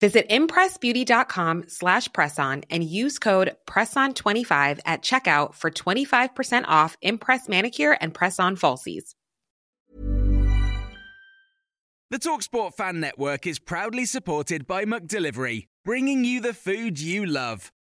Visit impressbeauty.com slash presson and use code PRESSON25 at checkout for 25% off Impress Manicure and Press-On Falsies. The TalkSport Fan Network is proudly supported by McDelivery, bringing you the food you love.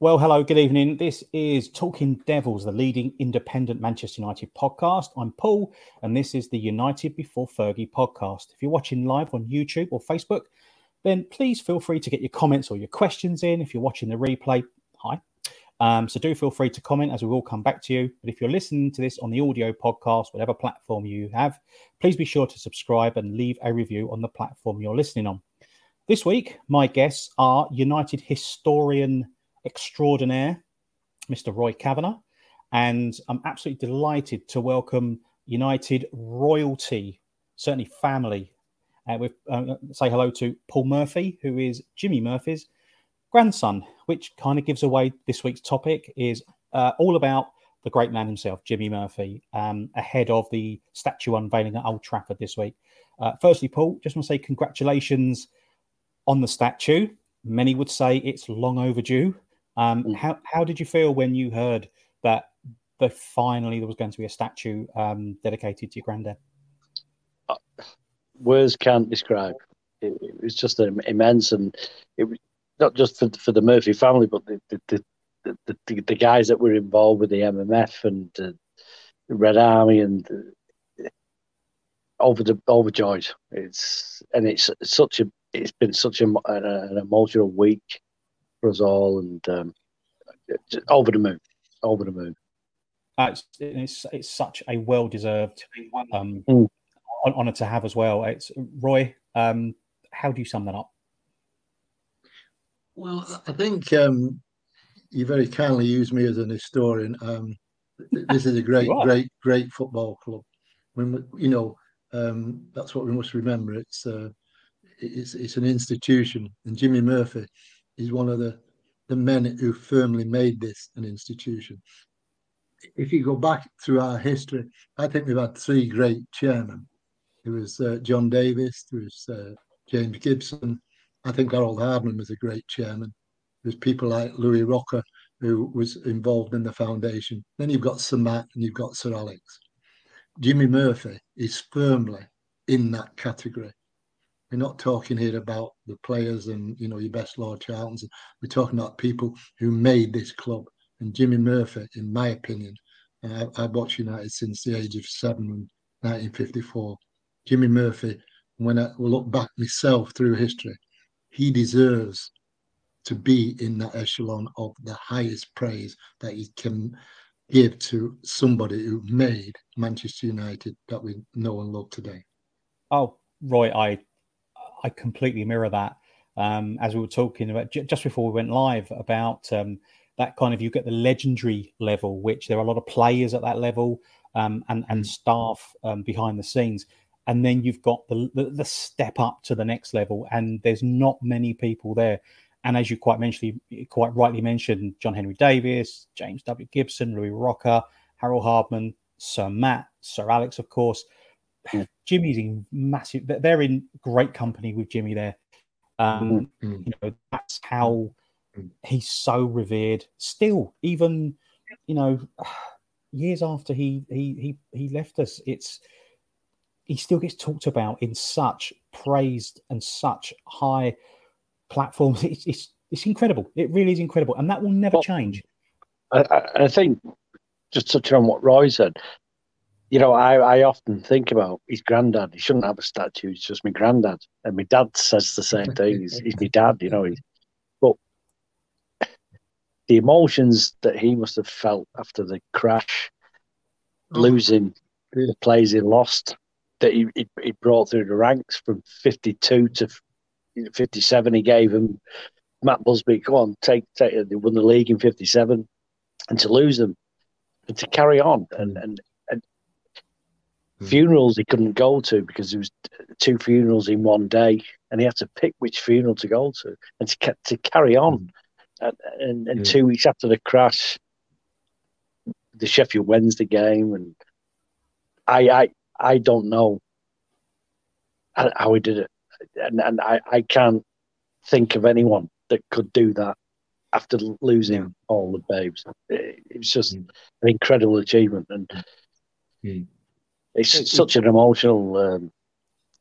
Well, hello, good evening. This is Talking Devils, the leading independent Manchester United podcast. I'm Paul, and this is the United Before Fergie podcast. If you're watching live on YouTube or Facebook, then please feel free to get your comments or your questions in. If you're watching the replay, hi. Um, so do feel free to comment as we will come back to you. But if you're listening to this on the audio podcast, whatever platform you have, please be sure to subscribe and leave a review on the platform you're listening on. This week, my guests are United historian extraordinaire, Mr. Roy Cavanagh. And I'm absolutely delighted to welcome United royalty, certainly family. Uh, with uh, say hello to Paul Murphy, who is Jimmy Murphy's grandson, which kind of gives away this week's topic is uh, all about the great man himself, Jimmy Murphy, um, ahead of the statue unveiling at Old Trafford this week. Uh, firstly, Paul, just want to say congratulations on the statue. Many would say it's long overdue. Um, mm. How how did you feel when you heard that that finally there was going to be a statue um, dedicated to your granddad? Uh, words can't describe. It, it was just an immense, and it was not just for for the Murphy family, but the the, the, the, the, the guys that were involved with the MMF and the Red Army and over the overjoyed. It's and it's such a it's been such a, an, an emotional week for us all, and um, over the moon, over the moon. Uh, it's, it's, it's such a well deserved um, mm. honor to have as well. It's Roy. Um, how do you sum that up? Well, I think um, you very kindly used me as an historian. Um, this is a great, great, great football club. When you know, um, that's what we must remember. It's uh, it's it's an institution, and Jimmy Murphy is one of the, the men who firmly made this an institution. If you go back through our history, I think we've had three great chairmen. There was uh, John Davies, there was uh, James Gibson. I think Harold Hardman was a great chairman. There's people like Louis Rocca, who was involved in the foundation. Then you've got Sir Matt and you've got Sir Alex. Jimmy Murphy is firmly in that category. We're not talking here about the players and you know your best Lord Charltons. We're talking about people who made this club. And Jimmy Murphy, in my opinion, uh, I've watched United since the age of seven in 1954. Jimmy Murphy, when I look back myself through history, he deserves to be in that echelon of the highest praise that he can give to somebody who made Manchester United that we know and love today. Oh, Roy, I I completely mirror that. Um, as we were talking about j- just before we went live about um, that kind of you get the legendary level, which there are a lot of players at that level um, and and staff um, behind the scenes, and then you've got the, the, the step up to the next level, and there's not many people there. And as you quite mentioned, quite rightly mentioned, John Henry Davies, James W. Gibson, Louis Rocca, Harold Hardman, Sir Matt, Sir Alex, of course. Jimmy's in massive. They're in great company with Jimmy there. Um, mm-hmm. You know that's how mm. he's so revered. Still, even you know, years after he he he he left us, it's he still gets talked about in such praised and such high platforms. It's, it's it's incredible. It really is incredible, and that will never well, change. I, I, think, just touching on what Roy said, you know, I, I often think about his granddad. He shouldn't have a statue. It's just my granddad, and my dad says the same thing. He's, he's my dad, you know. He's, but the emotions that he must have felt after the crash, oh. losing the players he lost, that he, he, he brought through the ranks from 52 to 57. He gave him Matt Busby, come on, take, take They won the league in 57. And to lose them and to carry on and, and. Funerals he couldn't go to because there was two funerals in one day and he had to pick which funeral to go to and to, to carry on. Mm. And, and, and two weeks after the crash, the Sheffield Wednesday game, and I, I, I don't know how he did it, and and I, I can't think of anyone that could do that after losing all the babes. It, was just mm. an incredible achievement, and. It's such an emotional. Um,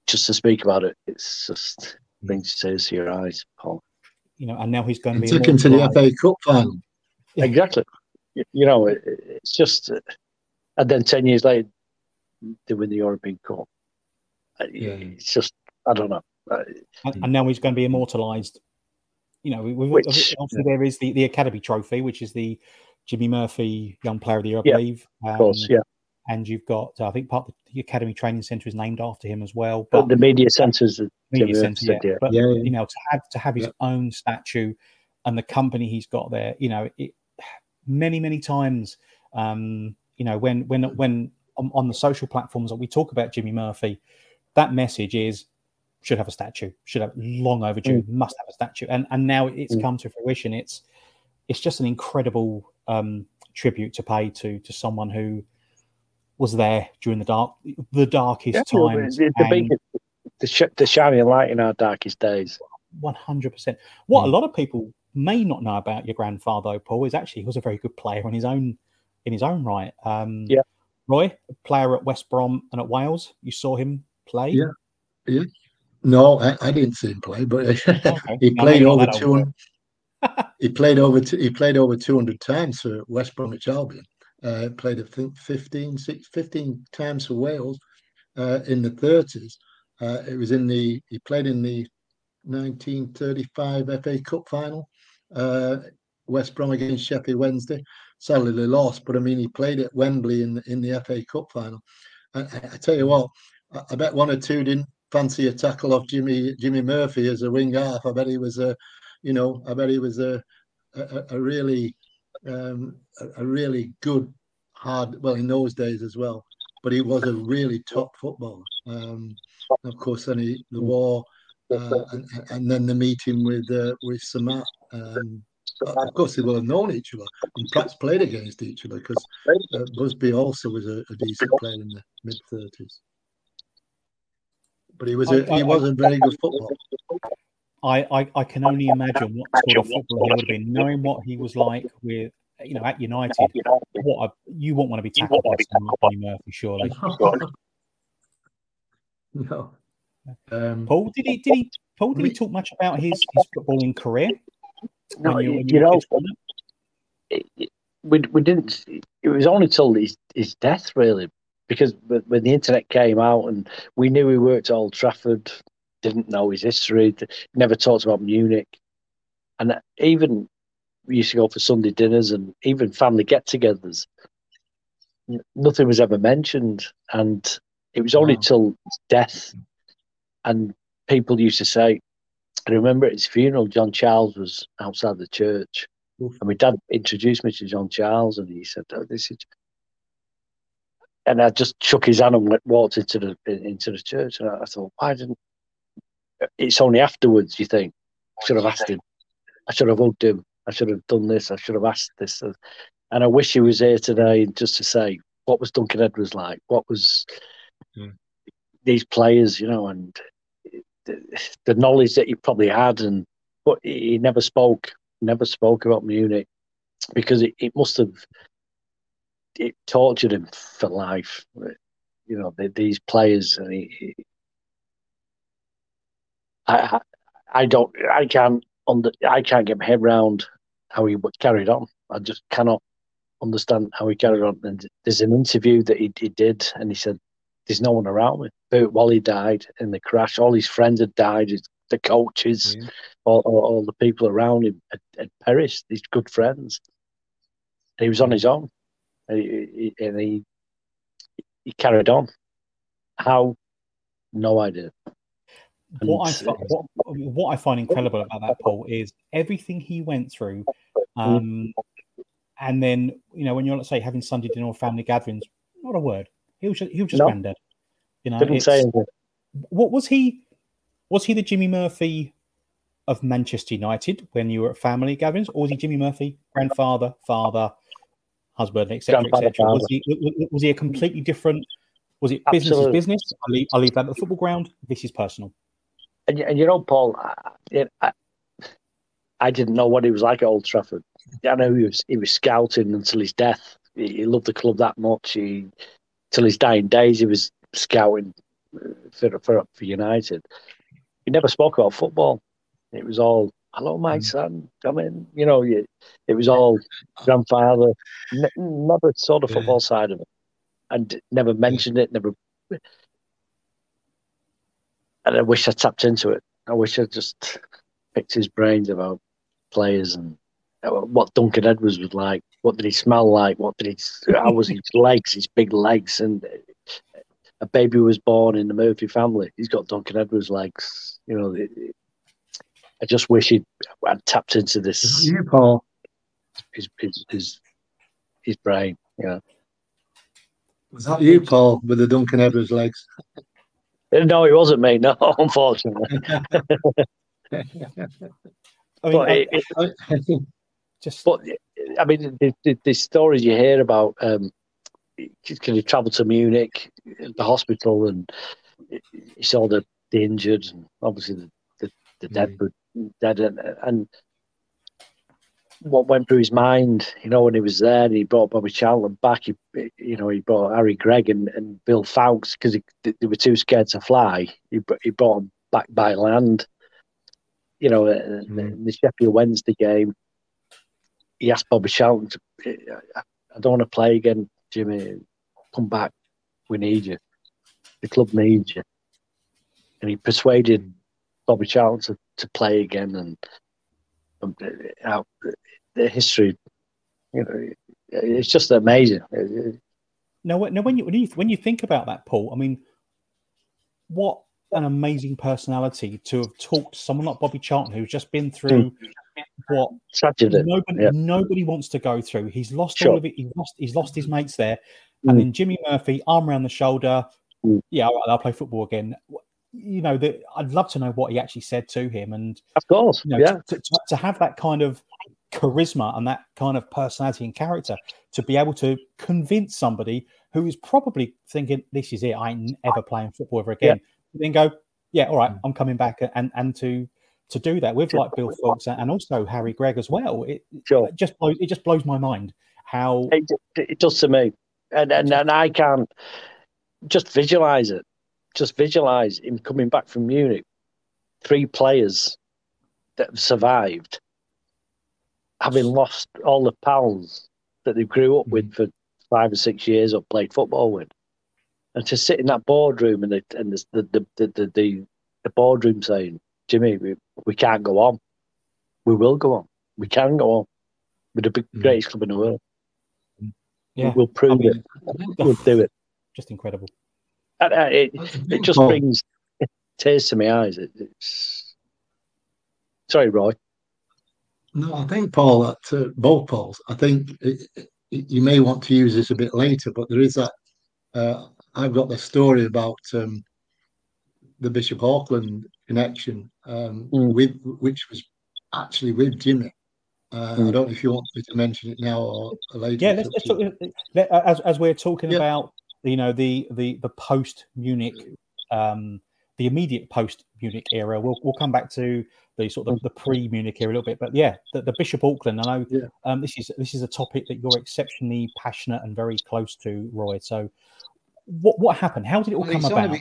just to speak about it, it's just mm. brings tears to your eyes, Paul. You know, and now he's going to be took him to the FA Cup final. Exactly. You know, it, it's just, uh, and then ten years later, they win the European Cup. Uh, yeah. It's just, I don't know. Uh, and, and now he's going to be immortalised you know, we've, which, obviously yeah. there is the, the Academy Trophy, which is the Jimmy Murphy Young Player of the Year, I yeah, believe. Um, of course, yeah. And you've got, I think, part of the Academy Training Centre is named after him as well. But, but the media centres, media centre, yeah. But yeah, you know, to have to have his own statue and the company he's got there, you know, it, many many times, um, you know, when when when on, on the social platforms that we talk about Jimmy Murphy, that message is should have a statue. Should have long overdue. Mm. Must have a statue. And and now it's mm. come to fruition. It's it's just an incredible um, tribute to pay to to someone who was there during the dark the darkest yeah, times. The, the, the, sh- the shining light in our darkest days. One hundred percent. What mm. a lot of people may not know about your grandfather, Paul, is actually he was a very good player in his own in his own right. Um, yeah. Roy, player at West Brom and at Wales, you saw him play. Yeah, yeah. No, I, I didn't see him play, but okay. he played over two hundred. he played over he played over two hundred times for West Bromwich Albion. Uh, played I think 15, 6, 15 times for Wales uh, in the thirties. Uh, it was in the he played in the 1935 FA Cup final. Uh, West Brom against Sheffield Wednesday. Sadly, they lost, but I mean, he played at Wembley in the, in the FA Cup final. I, I tell you what, I, I bet one or two didn't fancy a tackle off Jimmy Jimmy Murphy as a wing half. I bet he was a, you know, I bet he was a a, a really um, a, a, really good hard. Well, in those days as well, but he was a really top footballer. Um, of course, then he, the war, uh, and, and, then the meeting with uh, with Sir Matt. Um, of course, they will have known each other and perhaps played against each other because uh, Busby also was a, a decent player in the mid thirties but he was a, he was a very good footballer. I, I, I can only imagine what sort of football he would have been, knowing what he was like with you know at United. What a, you won't want to be tackled by someone Murphy, surely. no. Um, Paul, did he did he Paul did he talk much about his, his footballing career? No, you, you know, we, we didn't. It was only till his, his death, really, because when the internet came out and we knew he worked at Old Trafford, didn't know his history, never talked about Munich, and even we used to go for Sunday dinners and even family get-togethers. Nothing was ever mentioned, and it was only wow. till death, and people used to say, "I remember at his funeral, John Charles was outside the church." Oof. And my dad introduced me to John Charles, and he said, oh, "This is and I just shook his hand and walked into the into the church. And I, thought, why didn't? It's only afterwards you think I should have asked him. I should have hugged him. I should have done this. I should have asked this. And I wish he was here today just to say what was Duncan Edwards like. What was mm. these players, you know, and the, the knowledge that he probably had, and but he never spoke, never spoke about Munich because it, it must have it tortured him for life. You know, these players, and he I, I don't, I can't the, I can't get my head around how he carried on. I just cannot understand how he carried on. And there's an interview that he, he did, and he said, "There's no one around me." But Wally died in the crash. All his friends had died. The coaches, yeah. all, all, all, the people around him had, had perished. His good friends. he was on his own, and he, and he he carried on. How? No idea. What I, what, what I find incredible about that, Paul, is everything he went through. Um, and then, you know, when you're, let's say, having Sunday dinner or family gatherings, not a word. He was just, he was just no. granddad. You know, didn't say anything. What was he? Was he the Jimmy Murphy of Manchester United when you were at family gatherings, or was he Jimmy Murphy, grandfather, father, husband, etc., etc.? Was he was he a completely different? Was it business Absolutely. is business? I'll leave, I'll leave that at the football ground. This is personal. And, and you know, Paul, I, I, I, didn't know what he was like at Old Trafford. I know he was he was scouting until his death. He, he loved the club that much. He till his dying days, he was scouting for for for United. He never spoke about football. It was all hello, my mm. son, come in. You know, it was all grandfather. never saw the football side of it, and never mentioned it. Never. And I wish I tapped into it. I wish I just picked his brains about players and uh, what Duncan Edwards was like. What did he smell like? What did he? How was his legs? His big legs, and a baby was born in the Murphy family. He's got Duncan Edwards legs. You know, I just wish he'd I'd tapped into this. You, Paul. His, his, his, his brain, yeah. Was that you, Paul, with the Duncan Edwards legs? No, it wasn't me. No, unfortunately. I mean, but it, it, just. But I mean, the, the, the stories you hear about um, can you travel to Munich, the hospital, and you saw the, the injured, and obviously the, the, the dead, mm. dead, and, and, what went through his mind, you know, when he was there, he brought Bobby Charlton back. He, you know, he brought Harry Gregg and, and Bill Foulkes because they were too scared to fly. He, he brought them back by land. You know, uh, uh, mm. the Sheffield Wednesday game, he asked Bobby Charlton to, I don't want to play again Jimmy, come back. We need you. The club needs you. And he persuaded mm. Bobby Charlton to, to play again. And uh, the history, you know, it's just amazing. No, no. When you when you when you think about that, Paul, I mean, what an amazing personality to have talked to someone like Bobby Charlton, who's just been through mm what tragedy nobody, yeah. nobody wants to go through. He's lost sure. all of it. He's lost. He's lost his mates there, mm. and then Jimmy Murphy, arm around the shoulder. Mm. Yeah, I'll, I'll, play football again. You know, the, I'd love to know what he actually said to him, and of course, you know, yeah, to, to, to have that kind of charisma and that kind of personality and character to be able to convince somebody who is probably thinking, "This is it. I ain't ever playing football ever again." Yeah. Then go, "Yeah, all right, mm. I'm coming back," and and to to do that with like Bill Foulkes and also Harry Gregg as well. It, sure. it just blows it just blows my mind how it, it does to me, and, and and I can't just visualize it. Just visualize him coming back from Munich, three players that have survived, having lost all the pals that they grew up with mm-hmm. for five or six years or played football with, and to sit in that boardroom and the and the the the, the, the, the boardroom saying, Jimmy, we, we can't go on. We will go on. We can go on. We're the big, mm. greatest club in the world. Yeah. We'll prove I mean, it. We'll do it. Just incredible. And, uh, it, it just brings tears to my eyes. It, it's sorry, Roy. No, I think Paul, that uh, both Pauls. I think it, it, you may want to use this a bit later, but there is that. Uh, I've got the story about um, the Bishop Auckland connection um, mm. with which was actually with Jimmy. Uh, mm. I don't know if you want me to mention it now or later. Yeah, let's, let's talk, let, as as we're talking yeah. about you know the the the post Munich, um, the immediate post Munich era. We'll we'll come back to the sort of the, the pre Munich era a little bit, but yeah, the, the Bishop Auckland. I know yeah. um, this is this is a topic that you're exceptionally passionate and very close to, Roy. So, what what happened? How did it all well, come about?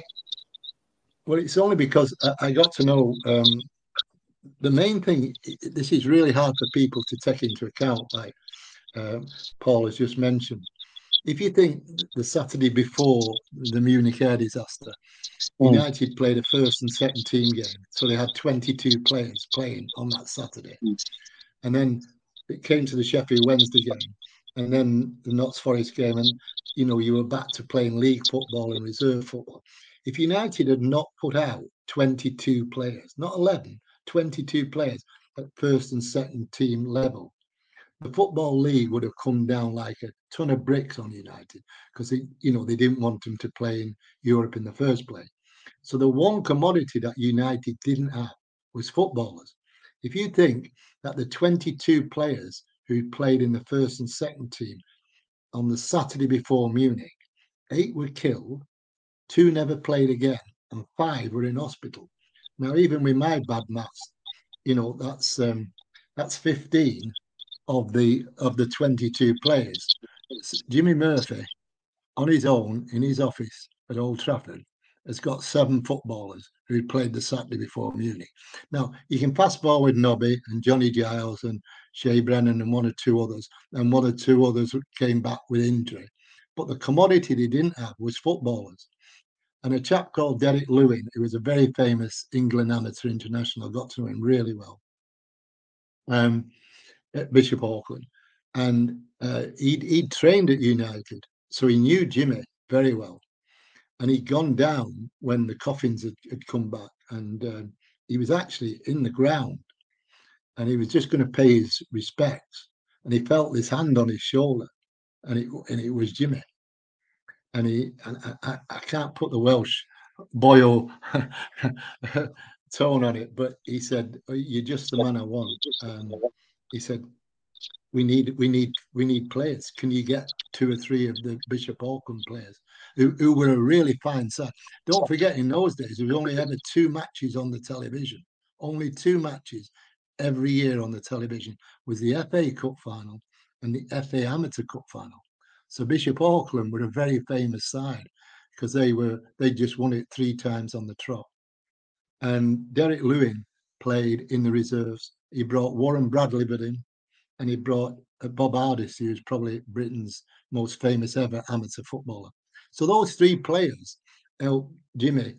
well, it's only because I, got to know um, the main thing, this is really hard for people to take into account, like um, Paul has just mentioned. If you think the Saturday before the Munich air disaster, mm. United played a first and second team game, so they had 22 players playing on that Saturday, mm. and then it came to the Sheffield Wednesday game, and then the Notts Forest game, and you know you were back to playing league football and reserve football. If United had not put out 22 players, not 11, 22 players at first and second team level, the football league would have come down like a ton of bricks on United because you know they didn't want them to play in Europe in the first place. So the one commodity that United didn't have was footballers. If you think that the 22 players who played in the first and second team on the Saturday before Munich, eight were killed, two never played again, and five were in hospital. Now, even with my bad maths, you know that's um, that's 15 of the of the 22 players. Jimmy Murphy, on his own in his office at Old Trafford, has got seven footballers who played the Saturday before Munich. Now you can fast forward Nobby and Johnny Giles and Shay Brennan and one or two others, and one or two others came back with injury. But the commodity they didn't have was footballers. And a chap called Derek Lewin, who was a very famous England amateur international, got to know him really well. Um, at Bishop Auckland, and uh, he'd, he'd trained at United, so he knew Jimmy very well. And he'd gone down when the coffins had, had come back, and uh, he was actually in the ground, and he was just going to pay his respects, and he felt this hand on his shoulder, and it and it was Jimmy, and he and I, I can't put the Welsh boyo tone on it, but he said, oh, "You're just the man I want." Um, he said, "We need, we need, we need players. Can you get two or three of the Bishop Auckland players who, who were a really fine side? Don't forget, in those days, was only ever two matches on the television. Only two matches every year on the television was the FA Cup final and the FA Amateur Cup final. So Bishop Auckland were a very famous side because they were they just won it three times on the trot. And Derek Lewin played in the reserves he brought Warren Bradley with him, and he brought uh, Bob Ardis, who's probably Britain's most famous ever amateur footballer. So those three players helped Jimmy,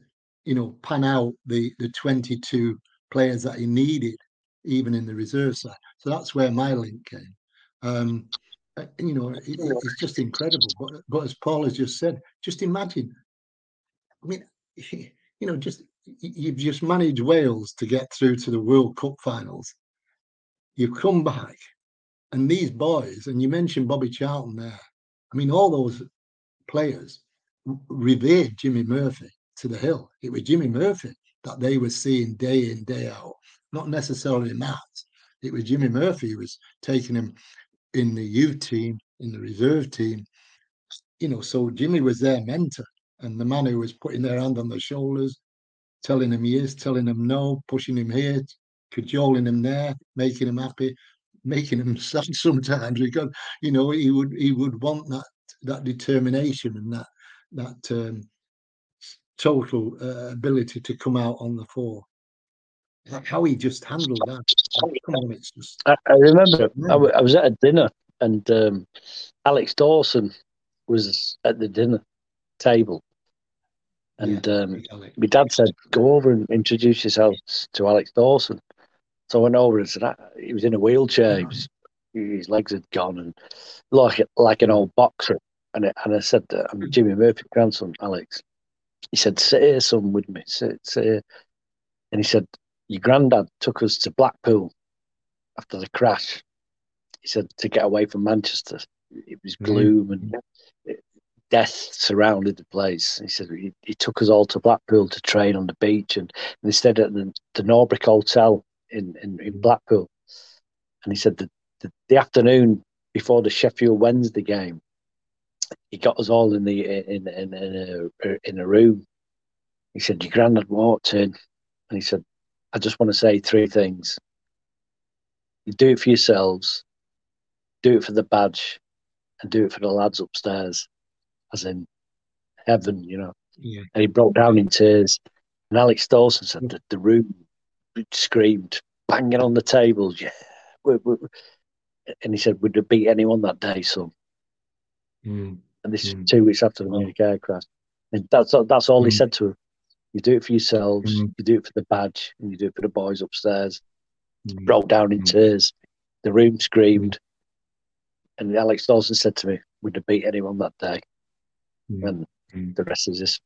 you know, pan out the the 22 players that he needed, even in the reserve side. So that's where my link came. Um, uh, you know, it, it's just incredible. But but as Paul has just said, just imagine. I mean, you know, just you've just managed Wales to get through to the World Cup finals. You've come back, and these boys, and you mentioned Bobby Charlton there. I mean, all those players revered Jimmy Murphy to the hill. It was Jimmy Murphy that they were seeing day in, day out, not necessarily Matt. It was Jimmy Murphy who was taking him in the youth team, in the reserve team. You know, so Jimmy was their mentor and the man who was putting their hand on their shoulders, telling him yes, telling him no, pushing him here, cajoling him there, making him happy, making him sad sometimes because you know he would he would want that that determination and that that um, total uh, ability to come out on the floor. How he just handled that. On, just. I, I remember I, w- I was at a dinner and um, Alex Dawson was at the dinner table and yeah, um, my dad said, "Go over and introduce yourself to Alex Dawson." So I went over and said, ah, "He was in a wheelchair. Was, his legs had gone, and like like an old boxer." And I, and I said, "I'm Jimmy Murphy's grandson, Alex." He said, "Sit here, son, with me. Sit, sit here." And he said, "Your granddad took us to Blackpool after the crash." He said to get away from Manchester. It was mm. gloom mm-hmm. and death surrounded the place. He said he, he, took us all to Blackpool to train on the beach, and, and they stayed at the, the Norbreck Hotel in, in, in Blackpool. And he said the, the, the afternoon before the Sheffield Wednesday game, he got us all in the in in in a, in a room. He said your granddad walked in, and he said, "I just want to say three things. You do it for yourselves, do it for the badge, and do it for the lads upstairs." As in heaven, you know. Yeah. And he broke down in tears. And Alex Dawson said that the room screamed banging on the tables. Yeah, we, we, and he said, "Would have beat anyone that day, son?" Mm. And this Mm. is two weeks after the Munich air crash. And that's that's all he Mm. said to him. You do it for yourselves. Mm. You do it for the badge, and you do it for the boys upstairs. Mm. Broke down in Mm. tears. The room screamed. And Alex Dawson said to me, "Would have beat anyone that day." Mm. And Mm. the rest is this.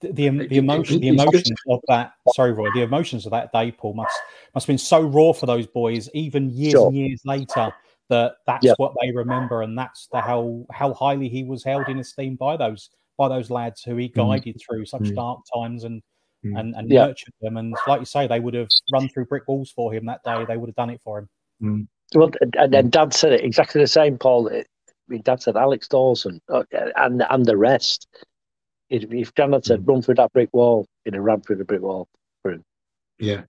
the, the, the emotion, the emotions of that. Sorry, Roy. The emotions of that day, Paul, must must have been so raw for those boys, even years Sure. and years later. That that's Yeah. what they remember, and that's the how how highly he was held in esteem by those by those lads who he guided through such Mm. dark times and Mm. and, and Yeah. nurtured them. And like you say, they would have run through brick walls for him that day. They would have done it for him. Mm. Well, and, and then Dad said it exactly the same, Paul. Dad said Alex Dawson uh, and and the rest. If, if said run through that brick wall, he'd have run through the brick wall, for him. Yeah.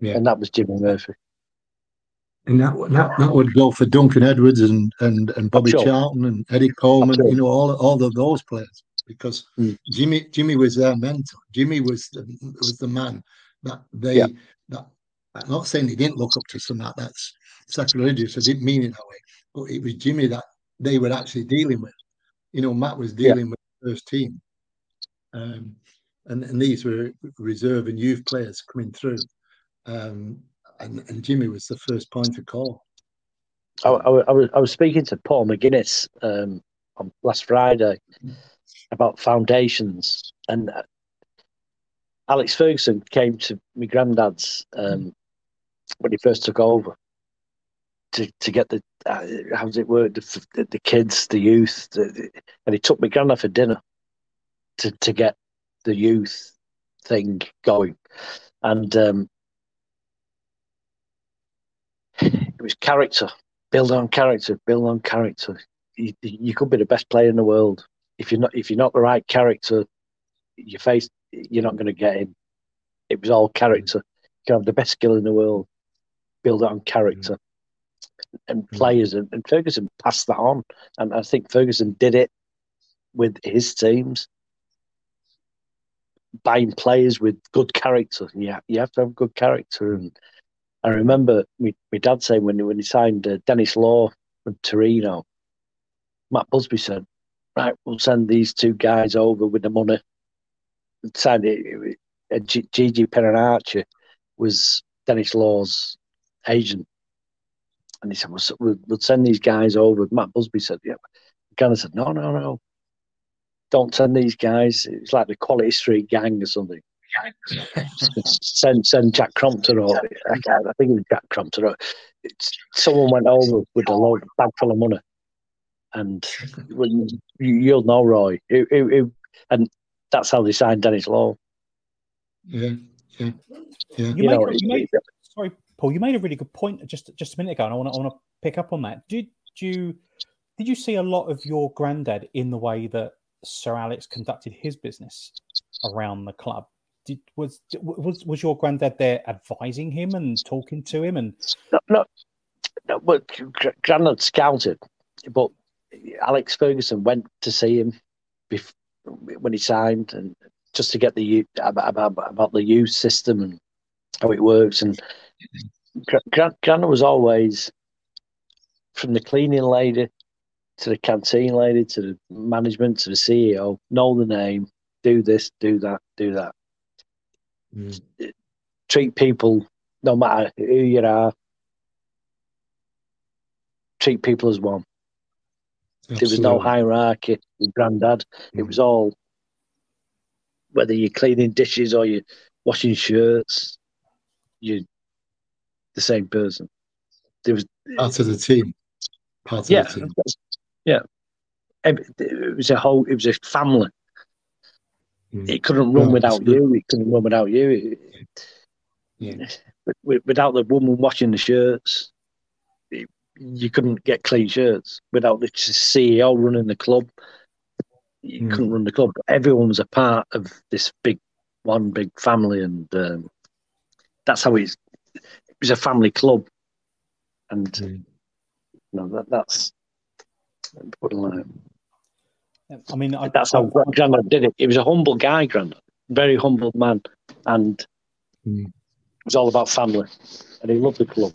Yeah. and that was Jimmy Murphy. And that that That would go for Duncan Edwards and and, and Bobby Sure. Charlton and Eddie Colman, Sure. you know, all all of those players. Because Mm. Jimmy Jimmy was their mentor. Jimmy was the, was the man that they Yeah. that I'm not saying they didn't look up to some that that's sacrilegious. I didn't mean it that way, but it was Jimmy that they were actually dealing with. You know, Matt was Yeah. dealing with the first team, um, and and these were reserve and youth players coming through, um, and and Jimmy was the first point of call. I, I, I was I was speaking to Paul McGuinness um, on last Friday about foundations, and uh, Alex Ferguson came to my granddad's um, when he first took over to to get the uh, how does it work the, the, kids, the youth, the, and he took my granddad for dinner to to get the youth thing going, and um, it was character build on character, build on character. You, you could be the best player in the world if you're not if you're not the right character. You face you're not going to get in. It was all character. You can have the best skill in the world, build it on character and players. And, and Ferguson passed that on, and I think Ferguson did it with his teams. Buying players with good character, yeah, you have to have good character, and I remember my, my dad saying when, when he signed uh, Denis Law from Torino, Matt Busby said, right, we'll send these two guys over with the money. Signed it, uh, G- Gigi Peronace was Denis Law's agent. And he said, we'll, we'll, we'll send these guys over. Matt Busby said, yeah. Gunner said, no, no, no. Don't send these guys. It's like the Quality Street gang or something send send Jack Crompton or I, I think it was Jack Crompton. Or, it's, someone went over with a load bag full of money, and when you, you'll know Roy, it, it, it- and that's how they signed Denis Law. Yeah, yeah, yeah. You, You made, know, a- you it- sorry, Paul. You made a really good point just just a minute ago, and I want to pick up on that. Did you did you see a lot of your granddad in the way that Sir Alex conducted his business around the club? Did, was was was your granddad there advising him and talking to him and No, no, no but Gr- Grandad scouted, but Alex Ferguson went to see him bef- when he signed, and just to get the about, about about the youth system and how it works. And Gr- Gran- was always from the cleaning lady to the canteen lady to the management to the CEO. Know the name, do this, do that, do that. Mm. Treat people no matter who you are. Treat people as one. There was no hierarchy with granddad. It was all whether you're cleaning dishes or you're washing shirts, you're the same person. There was part of the team. Part of yeah, the team. yeah. It was a whole. It was a family. Mm. It couldn't run Yeah, without you. It couldn't run without you. It- Yeah. without the woman washing the shirts, it- you couldn't get clean shirts. Without the CEO running the club, you Mm. couldn't run the club. Everyone was a part of this big, one big family, and um, that's how it's. It was a family club, and Mm. you know that, that's. Put a line. I mean I, That's how Gra- Grandad did it. He was a humble guy, Grandad, very humble man, and Mm. was all about family, and he loved the club.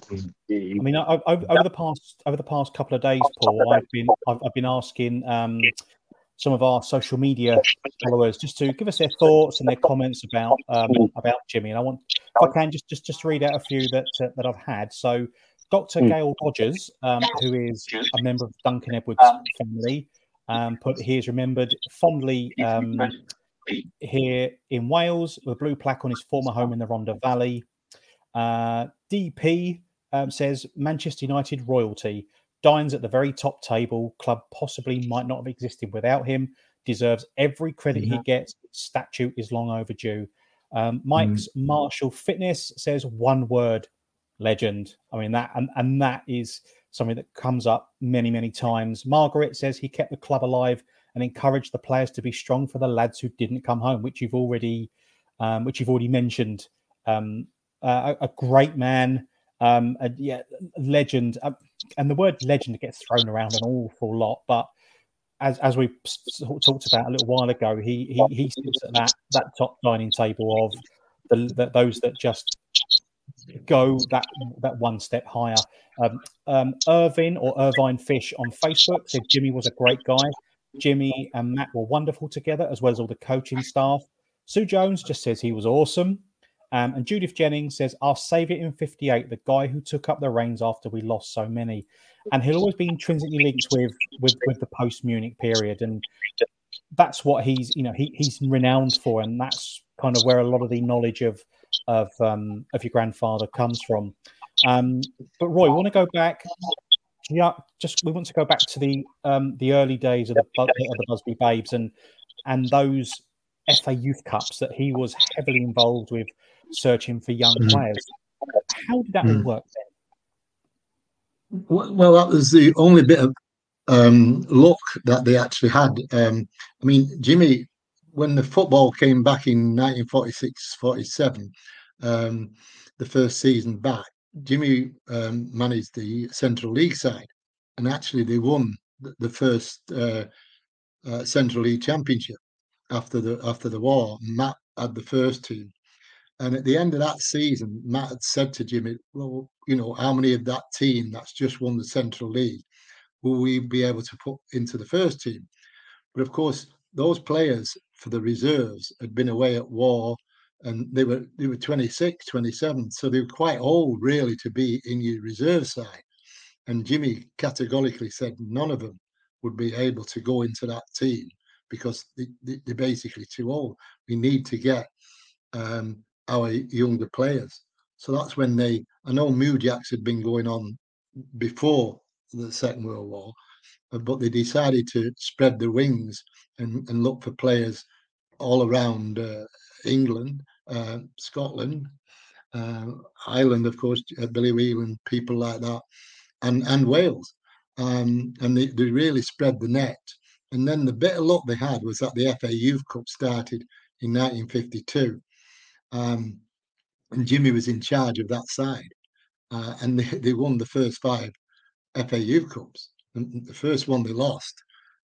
He, I mean, I, I, over the past over the past couple of days, Paul, I've been I've, I've been asking um, some of our social media followers just to give us their thoughts and their comments about um, about Jimmy. And I want, if I can, just just just read out a few that uh, that I've had. So, Dr. Gail Rogers, um, who is a member of Duncan Edwards family, um, put he is remembered fondly um, here in Wales with a blue plaque on his former home in the Rhondda Valley. Uh, DP um, says Manchester United royalty dines at the very top table. Club possibly might not have existed without him. Deserves every credit he gets. Statute is long overdue. Um, Mike's Marshall Fitness says one word: legend. I mean that, and, and that is something that comes up many, many times. Margaret says he kept the club alive and encouraged the players to be strong for the lads who didn't come home, which you've already, um, which you've already mentioned. Um, uh, a, a great man, um, a, yeah, legend. Um, and the word legend gets thrown around an awful lot, but as as we talked about a little while ago, he he, he sits at that that top dining table of the, the those that just go that that one step higher. Um, um, Irvin or Irvine Fish on Facebook said Jimmy was a great guy. Jimmy and Matt were wonderful together, as well as all the coaching staff. Sue Jones just says he was awesome. Um, and Judith Jennings says, I'll save it in 58, the guy who took up the reins after we lost so many. And he'll always be intrinsically linked with with, with the post Munich period. And that's what he's, you know, he, he's renowned for. And that's kind of where a lot of the knowledge of of um, of your grandfather comes from. Um, but Roy, want to go back? Yeah, just we want to go back to the um, the early days of the, of the Busby Babes and and those FA Youth Cups that he was heavily involved with, searching for young Mm. players. How did that all Mm. work then? Well, well, that was the only bit of um, luck that they actually had. Um, I mean, Jimmy, when the football came back in 1946 47, um, the first season back, Jimmy um, managed the Central League side, and actually they won the, the first uh, uh, Central League Championship after the after the war. Matt had the first team, and at the end of that season, Matt had said to Jimmy, "Well, you know, how many of that team that's just won the Central League will we be able to put into the first team?" But of course, those players for the reserves had been away at war, and they were they were 26, 27, so they were quite old really to be in your reserve side. And Jimmy categorically said none of them would be able to go into that team because they, they, they're basically too old. We need to get um, our younger players. So that's when they, I know MUJACs had been going on before the Second World War, uh, but they decided to spread the wings and, and look for players all around uh, England, uh, Scotland, uh, Ireland, of course, uh, Billy Whelan, people like that, and, and Wales. Um, and they, they really spread the net. And then the bit of luck they had was that the FA Youth Cup started in 1952. Um, and Jimmy was in charge of that side. Uh, and they, they won the first five FA Youth Cups. And the first one they lost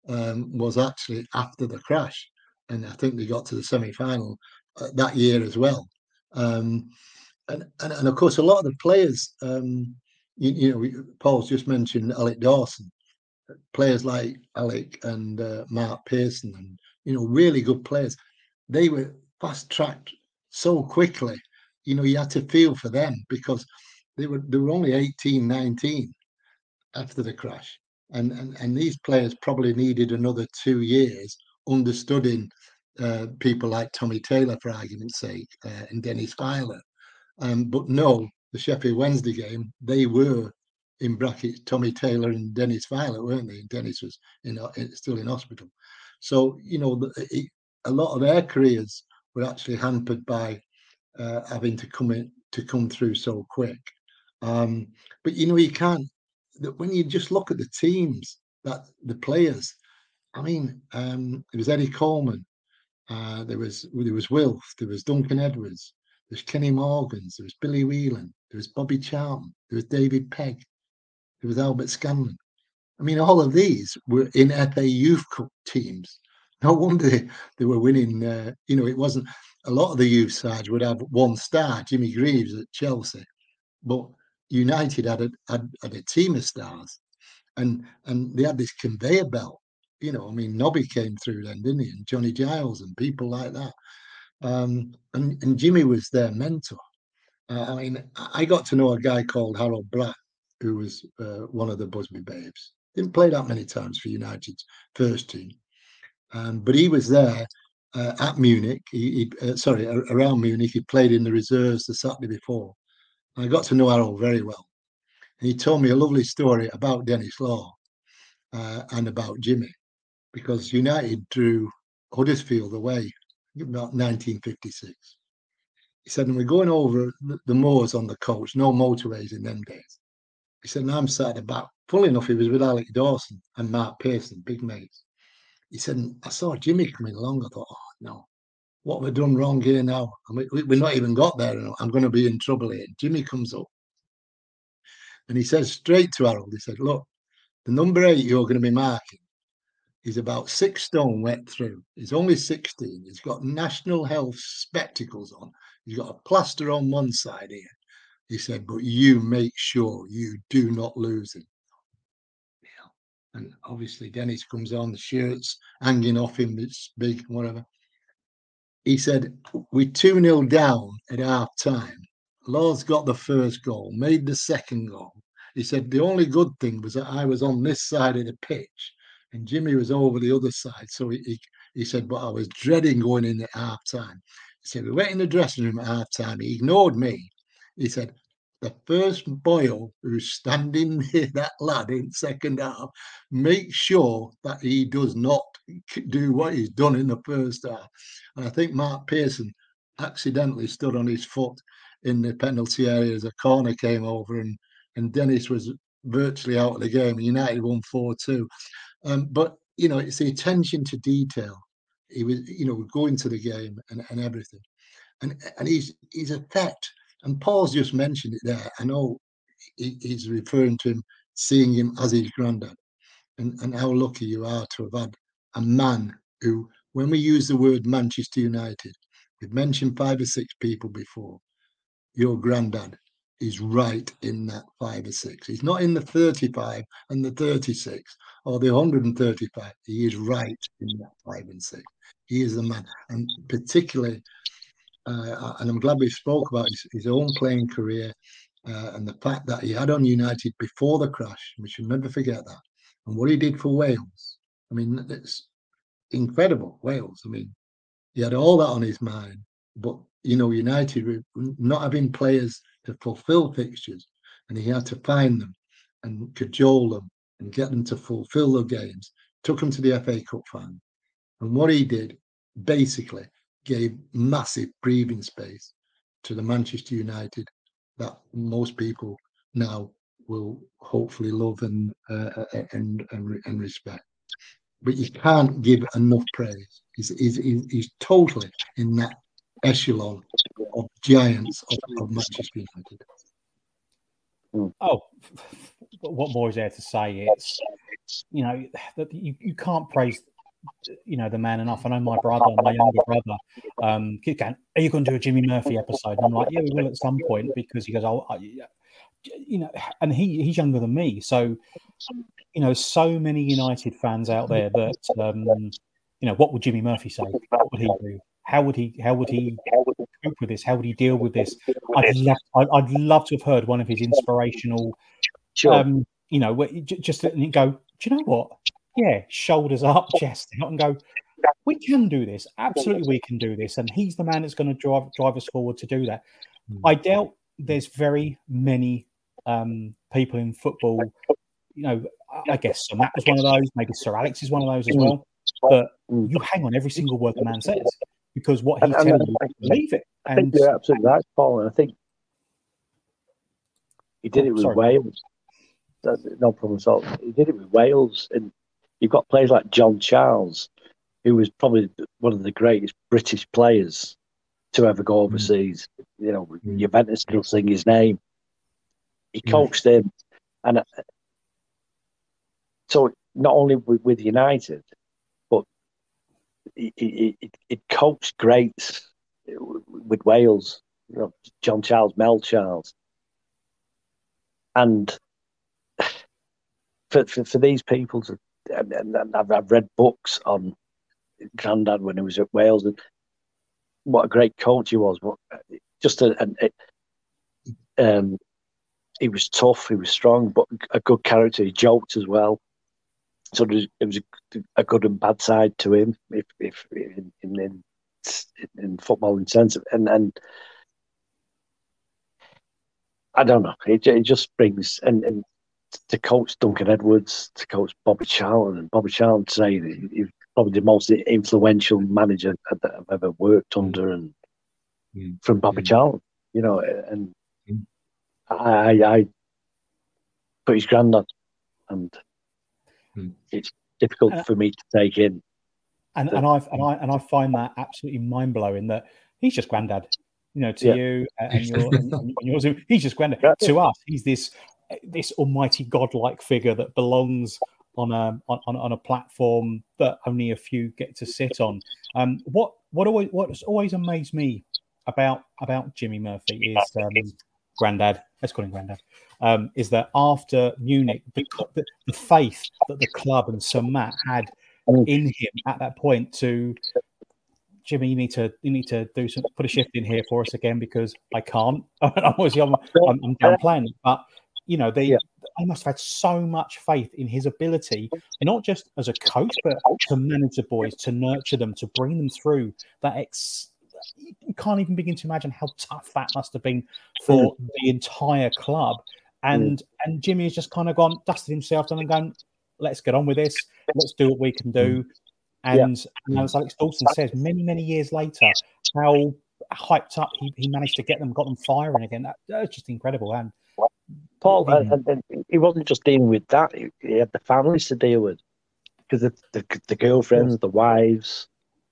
um, was actually after the crash. And I think they got to the semi final uh, that year as well. Um, and, and, and of course, a lot of the players, um, you, you know, Paul's just mentioned Alex Dawson, players like Alex and uh, Mark Pearson, and, you know, really good players. They were fast tracked so quickly. You know, you had to feel for them because they were they were only 18, 19 after the crash. And, and, and these players probably needed another two years understudying uh, people like Tommy Taylor, for argument's sake, uh, and Dennis Viollet. Um, but no, the Sheffield Wednesday game, they were in brackets Tommy Taylor and Dennis Viollet, weren't they? And Dennis was in, in- still in hospital. So, you know, it, a lot of their careers were actually hampered by uh, having to come in to come through so quick. Um, but you know, you can't. That when you just look at the teams that the players, I mean, um, it was Eddie Colman, uh, there was there was Wilf, there was Duncan Edwards, there's Kenny Morgans, there was Billy Whelan, there was Bobby Charlton, there was David Pegg, there was Albert Scanlon. I mean, all of these were in FA Youth Cup teams, no wonder they, they were winning. Uh, you know, it wasn't a lot of the youth sides would have one star, Jimmy Greaves at Chelsea, but United had a had, had a team of stars, and and they had this conveyor belt. You know, I mean, Nobby came through then, didn't he? And Johnny Giles and people like that. Um, and and Jimmy was their mentor. Uh, I mean, I got to know a guy called Harold Black, who was uh, one of the Busby Babes. Didn't play that many times for United's first team, um, but he was there uh, at Munich. He, he uh, sorry, around Munich. He played in the reserves the Saturday before. And I got to know Harold very well. And he told me a lovely story about Denis Law uh, and about Jimmy, because United drew Huddersfield away about 1956. He said, and we're going over the moors on the coach, no motorways in them days. He said, and I'm sat at the back. Funnily enough, he was with Alex Dawson and Mark Pearson, big mates. He said, I saw Jimmy coming along. I thought, oh, no, what have we done wrong here now? I mean, we, we're not even got there. I'm going to be in trouble here. Jimmy comes up and he says straight to Harold, he said, look, the number eight you're going to be marking is about six stone wet through. He's only 16. He's got national health spectacles on. He's got a plaster on one side here. He said, but you make sure you do not lose him. And obviously Denis comes on, the shirt's hanging off him, it's big, whatever. He said, we 2 0 down at half time. Law's got the first goal, made the second goal. He said, the only good thing was that I was on this side of the pitch and Jimmy was over the other side. So he, he, he said, but I was dreading going in at half time. He said, we went in the dressing room at half time. He ignored me. He said, the first Boyle who's standing near that lad in second half, make sure that he does not do what he's done in the first half. And I think Mark Pearson accidentally stood on his foot in the penalty area as a corner came over and, and Denis was virtually out of the game. United won 4 2. Um, but you know, it's the attention to detail. He was, you know, going to the game and, and everything, and and he's he's a vet. And Paul's just mentioned it there. I know he, he's referring to him, seeing him as his granddad, and and how lucky you are to have had a man who, when we use the word Manchester United, we've mentioned five or six people before. Your granddad is right in that five or six. He's not in the 35 and the 36 or the 135. He is right in that five and six. He is the man. And particularly, uh, and I'm glad we spoke about his, his own playing career uh, and the fact that he had on United before the crash. We should never forget that. And what he did for Wales. I mean, it's incredible. Wales. I mean, he had all that on his mind. But, you know, United not having players to fulfill fixtures, and he had to find them and cajole them and get them to fulfill the games. Took them to the FA Cup final, and what he did basically gave massive breathing space to the Manchester United that most people now will hopefully love and uh, uh and, and and respect. But you can't give enough praise. He's, he's, he's totally in that echelon of giants of, of Manchester United. Hmm. Oh, what more is there to say? It's you know that you, you can't praise you know the man enough. I know my brother, my younger brother, um, going, "Are you going to do a Jimmy Murphy episode?" And I'm like, "Yeah, we will at some point," because he goes, "Oh, I, you know," and he he's younger than me, so you know, so many United fans out there that um, you know, what would Jimmy Murphy say? What would he do? How would he? How would he cope with this? How would he deal with this? I'd love, I'd, love to have heard one of his inspirational, um, you know, just and go. Do you know what? Yeah, shoulders up, chest out, and go. We can do this. Absolutely, we can do this. And he's the man that's going to drive drive us forward to do that. Hmm. I doubt there's very many um, people in football. You know, I guess so. Matt was one of those. Maybe Sir Alex is one of those as hmm. well. But hmm. you hang on every single word the man says because what he tells you, believe it. I think you're absolutely right, Paul. And I think he did oh, it with sorry. Wales. That's no problem at all. He did it with Wales, and you've got players like John Charles, who was probably one of the greatest British players to ever go hmm. overseas. Mm. You know, mm. Juventus still sing his name. He hmm. coached mm. him, and uh, so not only with, with United, but he, he, he coached greats with Wales, you know, John Charles, Mel Charles, and for for, for these people to, I've, I've read books on Grandad when he was at Wales and what a great coach he was. But just a, a, a um, he was tough, he was strong, but a good character. He joked as well. So there was a, a good and bad side to him, if, if in, in, in footballing sense, and and I don't know. It, it just brings and, and to coach Duncan Edwards, to coach Bobby Charlton, and Bobby Charlton today, he's probably the most influential manager that I've ever worked mm. under, and mm. from Bobby mm. Charlton, you know, and mm. I, I put his granddad, and it's difficult uh, for me to take in. And, and I and I and I find that absolutely mind blowing that he's just granddad, you know, to yeah. you and, your, and, and yours. He's just granddad. To us, he's this this almighty godlike figure that belongs on a on, on a platform that only a few get to sit on. Um, what what always what's always amazed me about about Jimmy Murphy is um, Grandad. Let's call him Grandad. Um, is that after Munich, the, the, the, faith that the club and Sir Matt had in him at that point to Jimmy, you need to you need to do some put a shift in here for us again because I can't. I'm, I'm, I'm downplaying, but you know, they yeah. I must have had so much faith in his ability, not just as a coach, but to manage the boys, to nurture them, to bring them through that ex. You can't even begin to imagine how tough that must have been for mm. the entire club. And mm. and Jimmy has just kind of gone, dusted himself down and gone, let's get on with this. Let's do what we can do. Mm. And, yeah. and as Alex Dawson says, many, many years later, how hyped up he, he managed to get them, got them firing again. That, that's just incredible. And Paul, mm-hmm. and, and, he wasn't just dealing with that; he had the families to deal with because the, the, the girlfriends, the wives.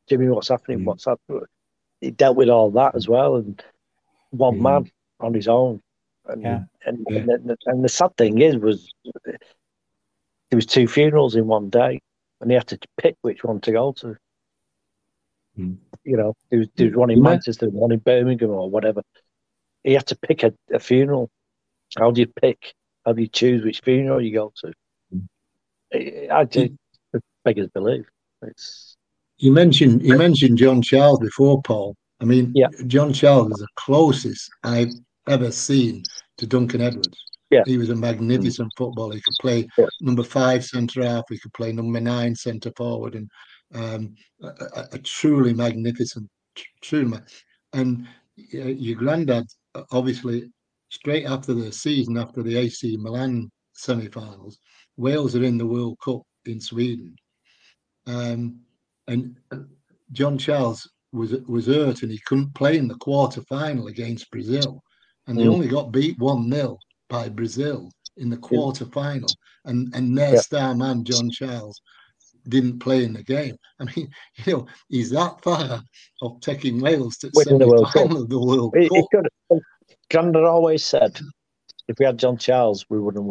Jimmy, what's happening? Mm. What's happening? He dealt with all that as well, and one mm. man on his own. And, yeah. and, yeah. and, and the sad thing is, was there was two funerals in one day, and he had to pick which one to go to. Mm. You know, there was, there was one in Manchester, one in Birmingham, or whatever. He had to pick a, a funeral how do you pick? How do you choose which funeral you go to? I just beggars believe. It's you mentioned you mentioned John Charles before, Paul. I mean, yeah. John Charles is the closest I've ever seen to Duncan Edwards. Yeah. He was a magnificent mm. footballer. He could play yeah. number five centre half. He could play number nine centre forward, and um, a, a, truly magnificent, truly. And uh, your granddad, obviously, straight after the season, after the AC Milan semi-finals, Wales are in the World Cup in Sweden, um, and John Charles was was hurt and he couldn't play in the quarter final against Brazil, and they mm. only got beat one 0 by Brazil in the quarter final, and and their yeah. star man John Charles didn't play in the game. I mean, you know, he's that far of taking Wales to the World Cup. Of the World Cup. It, it Grandad always said, if we had John Charles, we wouldn't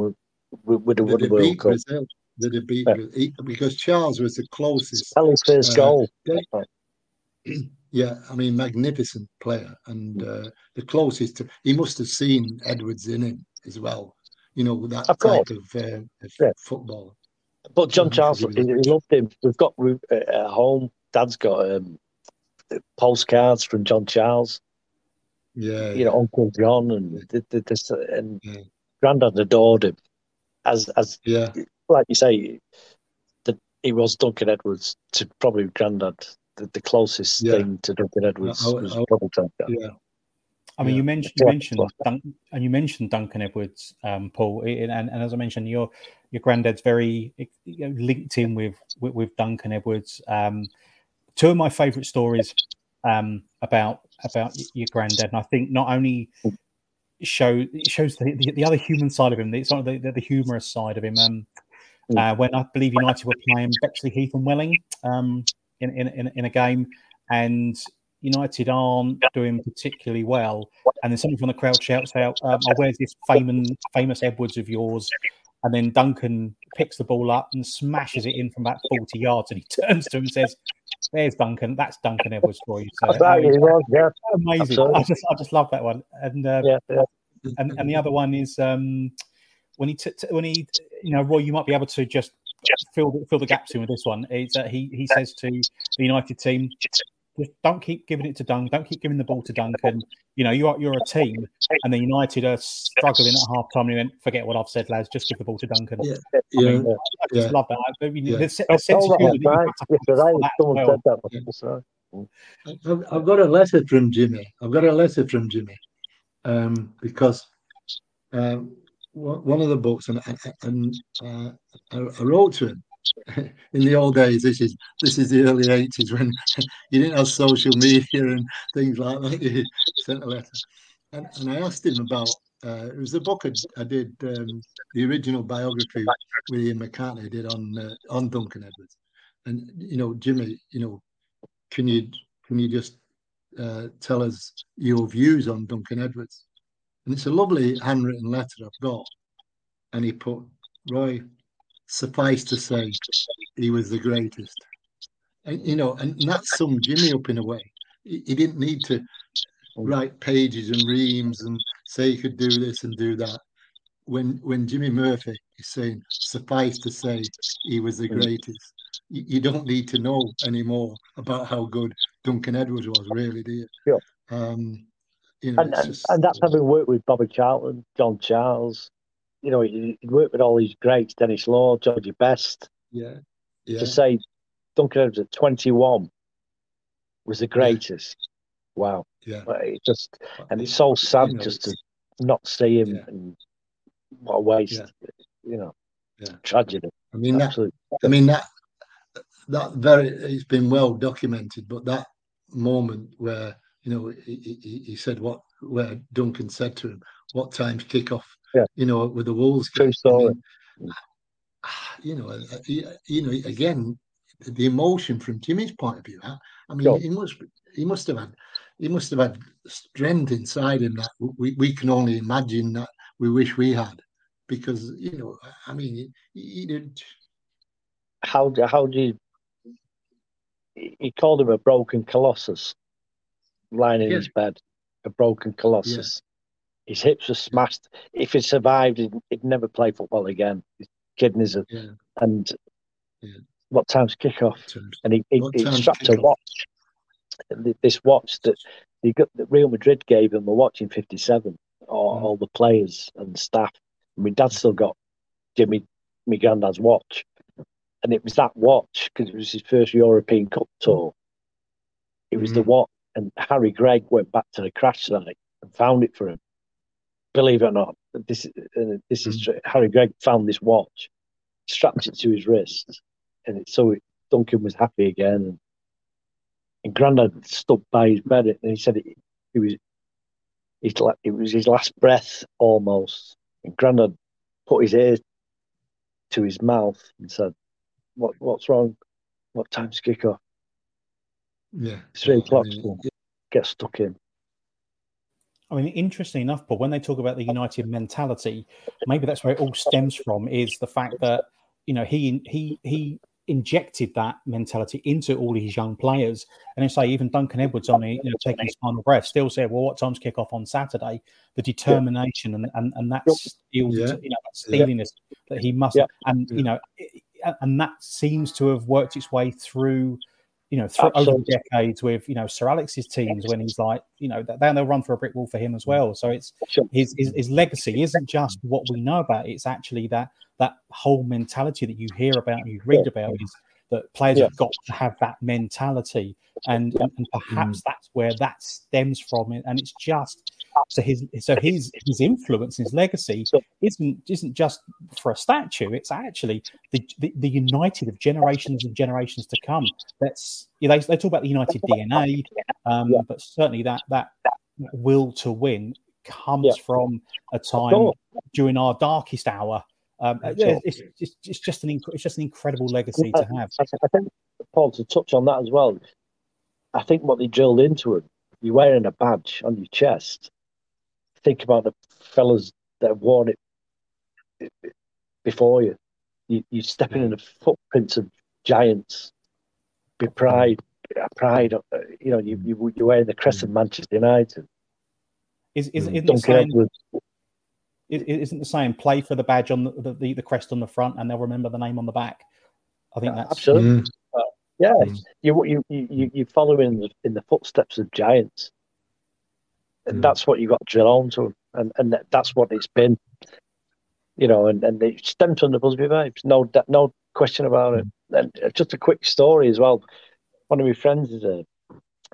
we would have won the World Cup. Brazil. It beat yeah. because Charles was the closest. Pelé's first uh, goal. Yeah, I mean, magnificent player, and uh, the closest. To, he must have seen Edwards in him as well. You know that of type of, uh, of yeah. football. But John Charles, he, he loved him. We've got uh, at home. Dad's got um, postcards from John Charles yeah, you know, Uncle John and this and yeah. Grandad adored him, as as yeah, like you say, that he was Duncan Edwards to probably Grandad. The, the closest yeah. thing to Duncan Edwards I, I, was I, probably Yeah. I mean, you mentioned you mentioned Dun- and you mentioned Duncan Edwards, um, Paul, and, and, as I mentioned, your your granddad's very you know, linked in with, with, with Duncan Edwards. Um, two of my favourite stories um, about about your granddad, and I think not only show it shows the, the, the, other human side of him, the sort of the, the, the humorous side of him. Um, mm. uh, when I believe United were playing Bexley Heath and Welling um, in, in, in, in a game, and United aren't doing particularly well, and then someone from the crowd shouts out, um, "Oh, where's this famous famous Edwards of yours?" And then Duncan picks the ball up and smashes it in from about 40 yards. And he turns to him and says, there's Duncan. That's Duncan Edwards for you. So, That's right, um, was, yeah. amazing. Absolutely. I just I just love that one. And uh, Yeah, yeah. and, and the other one is um, when he t- t- when he you know Roy, you might be able to just fill the, fill the gaps in with this one. Is that he he says to the United team, just don't keep giving it to Duncan. Don't keep giving the ball to Duncan. You know you are you're a team, and the United are struggling at half time. And he went, forget what I've said, lads. Just give the ball to Duncan. Yeah, I yeah, mean, I just yeah. love that. I mean, Yeah. the, se- the That's sense all of right, humour that you right. have to Yes, have right. for that as Someone well. that. Yeah. That's right. I've, I've got a letter from Jimmy. I've got a letter from Jimmy um, because um, one one of the books, and, and uh, I, I wrote to him in the old days. This is this is the early eighties when you didn't have social media and things like that. You sent a letter, and, and I asked him about. Uh, it was a book I, I did, um, the original biography with Ian McCartney did on uh, on Duncan Edwards, and you know Jimmy, you know, can you can you just uh, tell us your views on Duncan Edwards? And it's a lovely handwritten letter I've got. And he put, Roy, suffice to say, he was the greatest. And, you know, and that summed Jimmy up in a way. He, he didn't need to write pages and reams and say he could do this and do that. When when Jimmy Murphy is saying, suffice to say, he was the greatest, you, you don't need to know anymore about how good Duncan Edwards was, really, do you? Sure. Um, you know, And, and, just, and that's having worked with Bobby Charlton, John Charles. You know, he, he'd worked with all these greats, Denis Law, Georgie Best. yeah, yeah, To say Duncan Edwards at 21 was the greatest. Wow. yeah. But it just, and it's so sad You know, just to not see him Yeah. and what a waste. Yeah. You know, Yeah. tragedy. I mean that. I mean that. That very. It's been well documented, but that moment where you know he, he, he said what where Duncan said to him, "What time's kick off?" Yeah. You know, with the Wolves. True game. I mean, you know, uh, you know, again, the emotion from Jimmy's point of view. I, I mean, Sure. he must he must have had he must have had strength inside him that we, we can only imagine that we wish we had, because you know, I mean, he, he. How, do- how do you, he he called him a broken colossus, lying in Yeah. his bed, a broken colossus. His hips were smashed. If he survived, he'd, he'd never play football again. His kidneys are, Yeah. and Yeah. what time's kickoff? And he, he, he strapped a watch. This watch that he got, that Real Madrid gave him a watch in '57. All, Mm. all the players and staff. I mean, dad still got Jimmy, my granddad's watch, and it was that watch because it was his first European Cup tour. It was the Mhm. watch, and Harry Gregg went back to the crash site and found it for him. Believe it or not, this is uh, this is true. Harry Gregg found this watch, strapped it to his wrist, and it, so it, Duncan was happy again. And, and Grandad stood by his bed, and he said it, it was his, it was his last breath almost. And Grandad put his ear to his mouth and said, "What what's wrong? What time's kick off? Yeah, Three I o'clock. mean, Get stuck in." I mean, interesting enough, Paul, when they talk about the United mentality, maybe that's where it all stems from is the fact that you know he he he injected that mentality into all his young players, and I say even Duncan Edwards on the, you know taking his final breath still said, "Well, what time's kick off on Saturday?" The determination and and and that steel, Yeah. you know, that steeliness that he must, Yeah. and you know, and that seems to have worked its way through you know, through, over decades with you know Sir Alex's teams when he's like, you know, th- then they'll run for a brick wall for him as well. So it's Sure. his, his his legacy isn't just what we know about; it's actually that that whole mentality that you hear about, and you read about, is that players Yeah. have got to have that mentality, and and, and perhaps mm. that's where that stems from. And it's just so his so his his influence, his legacy isn't isn't just for a statue. It's actually the the, the united of generations and generations to come. That's you know, they, they talk about the united DNA, um, Yeah. but certainly that that will to win comes Yeah. from a time during our darkest hour. Um, yeah, it's, it's, it's just an inc- it's just an incredible legacy to have. I, I think Paul to touch on that as well. I think what they drilled into him, you're wearing a badge on your chest. Think about the fellas that have worn it before you. you you're stepping in the footprints of giants. Be pride, a pride. uh, You know, you you you wear the crest of Manchester United. Is, is, isn't, the Duncan saying, Edwards. is- isn't the saying play for the badge on the, the, the crest on the front and they'll remember the name on the back? I think that's Absolutely. Mm. Yeah, Mm. you you you you you follow in the in the footsteps of giants, and Mm. that's what you got to drill on to, and and that's what it's been. You know, and and it stemmed from the Busby Babes, no no question about it. And uh, just a quick story as well. One of my friends is a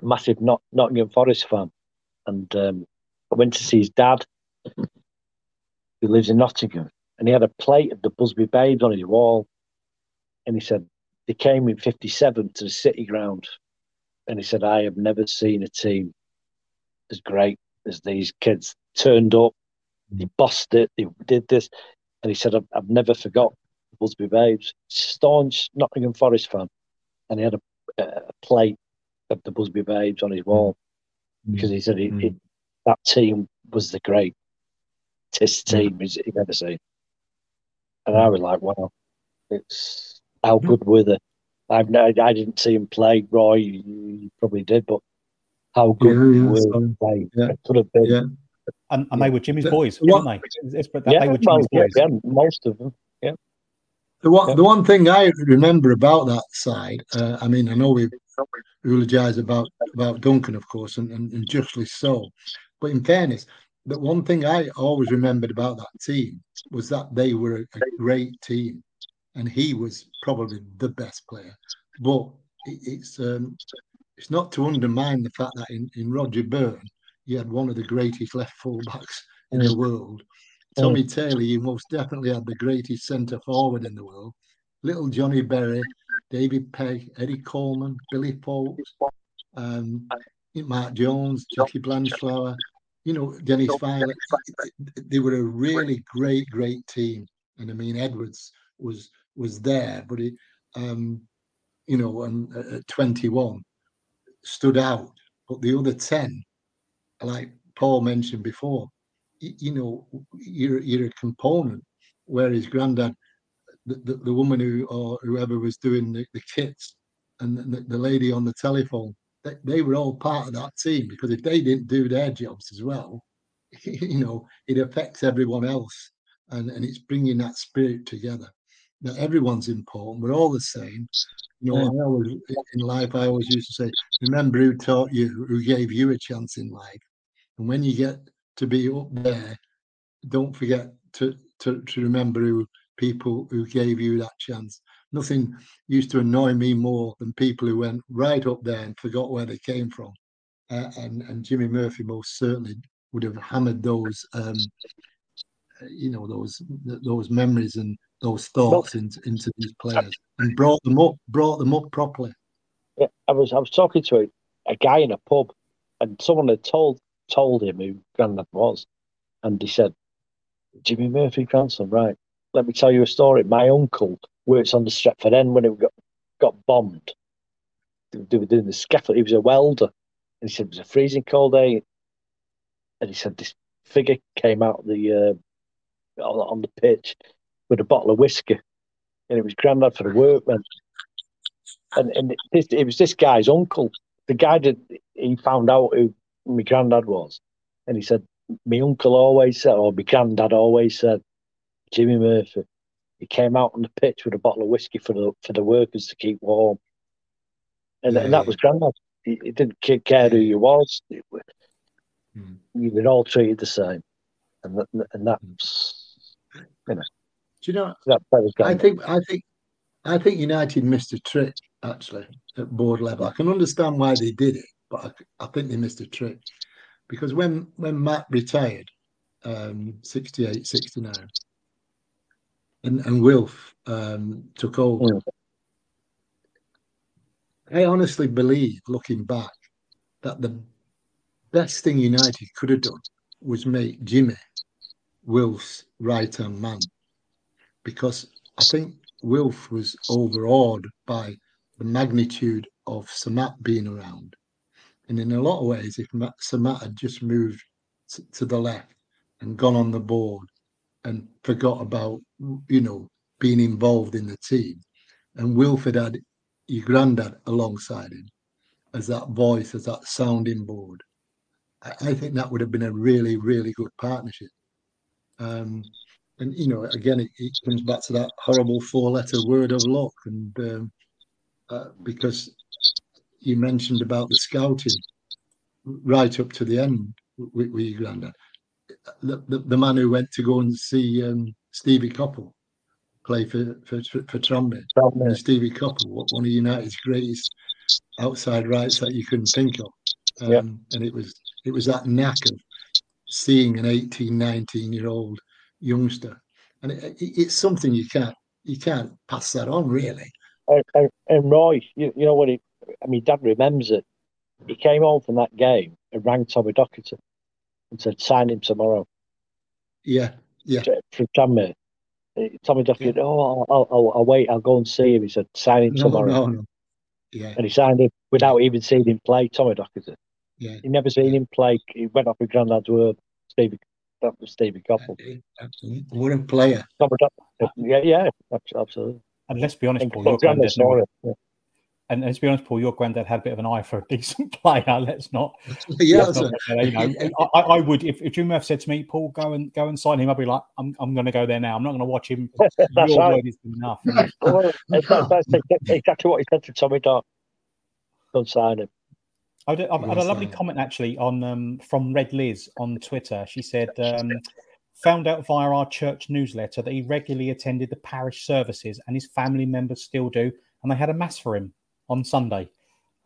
massive Not- Nottingham Forest fan, and um, I went to see his dad, who lives in Nottingham, and he had a plate of the Busby Babes on his wall, and he said they came in 57 to the City Ground. And he said, I have never seen a team as great as these kids turned up. They bossed it, they did this. And he said, I've, I've never forgot Busby Babes. Staunch Nottingham Forest fan. And he had a, a plate of the Busby Babes on his mm. wall because he said he, Mm. he- that team was the greatest team he's, he'd ever seen. And I mm. was like, wow, it's how mm. good were they? I've no, I didn't see him play. Roy, you probably did, but how good Yeah, yeah, were so- they? yeah. It could have been. Yeah. and, and they were Jimmy's The- boys, what- weren't they? It's- it's- that Yeah, they were Jimmy's yeah, boys. yeah, most of them. The one, Yeah. the one thing I remember about that side, uh, I mean, I know we eulogise about about Duncan, of course, and, and, and justly so. But in fairness, the one thing I always remembered about that team was that they were a, a great team, and he was probably the best player. But it, it's um, it's not to undermine the fact that in, in Roger Byrne, he had one of the greatest left fullbacks in the world. Tommy Taylor, you most definitely had the greatest centre forward in the world. Little Johnny Berry, David Pegg, Eddie Colman, Billy Foulkes, um, Mark Jones, Jackie Blanchflower, you know, Dennis Viollet. They were a really great, great team. And I mean, Edwards was was there, but he, um, you know, and at 21 stood out. But the other 10, like Paul mentioned before, you know, you're you're a component. Where his granddad, the, the, the woman who or whoever was doing the, the kits, and the, the lady on the telephone, they, they were all part of that team because if they didn't do their jobs as well, you know, it affects everyone else, and and it's bringing that spirit together. That everyone's important. We're all the same. You know, I always in life I always used to say, remember who taught you, who gave you a chance in life. And when you get to be up there, don't forget to, to, to remember who people who gave you that chance. Nothing used to annoy me more than people who went right up there and forgot where they came from. Uh, and, and Jimmy Murphy most certainly would have hammered those, um, uh, you know, those those memories and those thoughts into, into these players and brought them up, brought them up properly. Yeah, I was I was talking to a, a guy in a pub, and someone had told told him who Grandad was, and he said, "Jimmy Murphy grandson, right? Let me tell you a story. My uncle works on the Stretford End when it got got bombed. They were- they were doing the scaffold. He was a welder, and he said it was a freezing cold day, and he said this figure came out the uh, on, on the pitch with a bottle of whiskey, and it was Grandad for the workmen." and and this, it was this guy's uncle. The guy that he found out who my granddad was, and he said, "My uncle always said, or my granddad always said, Jimmy Murphy. He came out on the pitch with a bottle of whiskey for the for the workers to keep warm, and, Yeah, and that was granddad. He, he didn't care who you was. It. You hmm. were all treated the same, and that, and that's Do you know? that, that I think I think I think United missed a trick actually at board level. I can understand why they did it, but I, I think they missed a trick because when when Matt retired, um, 68, 69, and and Wilf um, took over. Mm. I honestly believe, looking back, that the best thing United could have done was make Jimmy Wilf's right hand man because I think Wilf was overawed by the magnitude of Sir Matt being around. And in a lot of ways, if Sir Matt had just moved to the left and gone on the board and forgot about, you know, being involved in the team, and Wilford had your granddad alongside him, as that voice, as that sounding board. I, I think that would have been a really, really good partnership. Um, and you know, again, it, it, comes back to that horrible four-letter word of luck, and um, uh, because you mentioned about the scouting right up to the end with, with your granddad, the, the, the, man who went to go and see um, Stevie Coppell play for for for, for Tranmere, Stevie Coppell, one of United's greatest outside rights that you couldn't think of, um, yep. and it was it was that knack of seeing an 18, 19 year old youngster, and it, it, it's something you can't you can't pass that on really. And, and, and Roy, you, you know what? He, I mean, Dad remembers it. He came home from that game and rang Tommy Docherty and said, "Sign him tomorrow." Yeah, yeah. From Tranmere. Tommy Docherty, yeah. oh, I'll, I'll, I'll, wait. I'll go and see him. He said, "Sign him no, tomorrow." No, no. Yeah. And he signed him without even seeing him play. Tommy Docherty. Yeah. He never seen him play. He went off with Grandad's word. Stevie that was Stevie Coppell. Absolutely. What a player. Yeah, yeah, absolutely. And let's be honest, Paul, your granddad, yeah. and let's be honest, Paul, your granddad had a bit of an eye for a decent player. Let's not. yeah, let's not, you know, I, I, would if, if Jim Murphy said to me, Paul, go and go and sign him. I'd be like, I'm, I'm going to go there now. I'm not going to watch him. that's your right. word is enough. well, that's, that's exactly what he said to Tommy Dart. Don't sign him. I had, had a lovely comment actually on um, from Red Liz on Twitter. She said, um, "Found out via our church newsletter that he regularly attended the parish services, and his family members still do, and they had a mass for him on Sunday."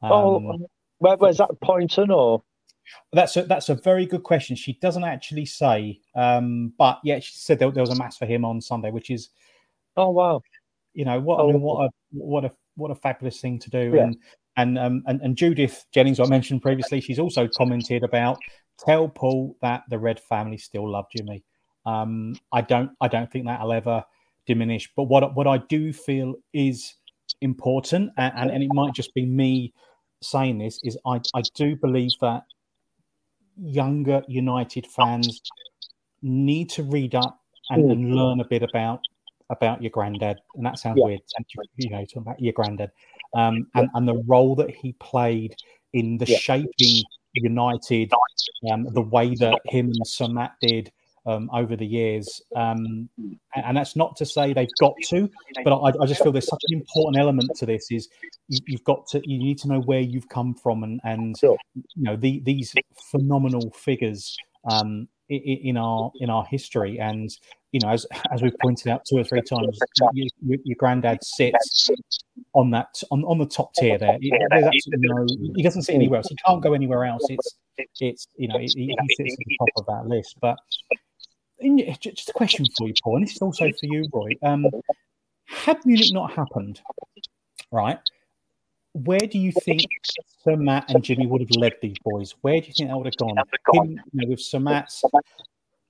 Um, oh, where, where's that Poynton or? That's a that's a very good question. She doesn't actually say, um, but yeah, she said there, there, was a mass for him on Sunday, which is, oh wow, you know what oh, I mean, what a what a what a fabulous thing to do, yeah. and and, um, and and Judith Jennings, I mentioned previously, she's also commented about tell Paul that the Red family still love Jimmy. Um, I don't I don't think that'll ever diminish. But what what I do feel is important, and, and, and it might just be me saying this, is I, I do believe that younger United fans need to read up and, and learn a bit about about your granddad. And that sounds yeah. weird, you know, talking about your granddad um, and, and the role that he played in the yeah. shaping United, um, the way that him and Sir Matt did um, over the years. Um, and, that's not to say they've got to, but I, I, just feel there's such an important element to this: is you, have got to you need to know where you've come from, and and sure. you know the, these phenomenal figures um, in, our in our history, and you know, as as we've pointed out two or three times, your, your granddad sits on that on, on the top tier there. Absolutely no, he doesn't sit anywhere else. He can't go anywhere else. It's it's you know he, he sits at the top of that list. But in, just a question for you, Paul, and this is also for you, Roy. Um, had Munich not happened, right? Where do you think Sir Matt and Jimmy would have led these boys? Where do you think that would have gone? Him, you know, with Sir Matt's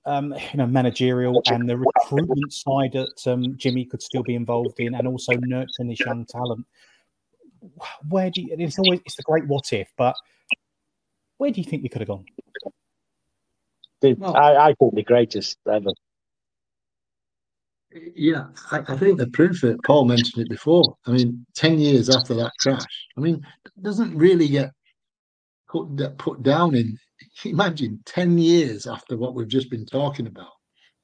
um, you know, managerial and the recruitment side that um, Jimmy could still be involved in, and also nurturing this young talent. Where do you, it's always it's the great what if, but where do you think we could have gone? Well, I, I think the greatest ever. Yeah, I, I, think the proof that Paul mentioned it before. I mean, ten years after that crash, I mean, doesn't really get put put down in imagine 10 years after what we've just been talking about,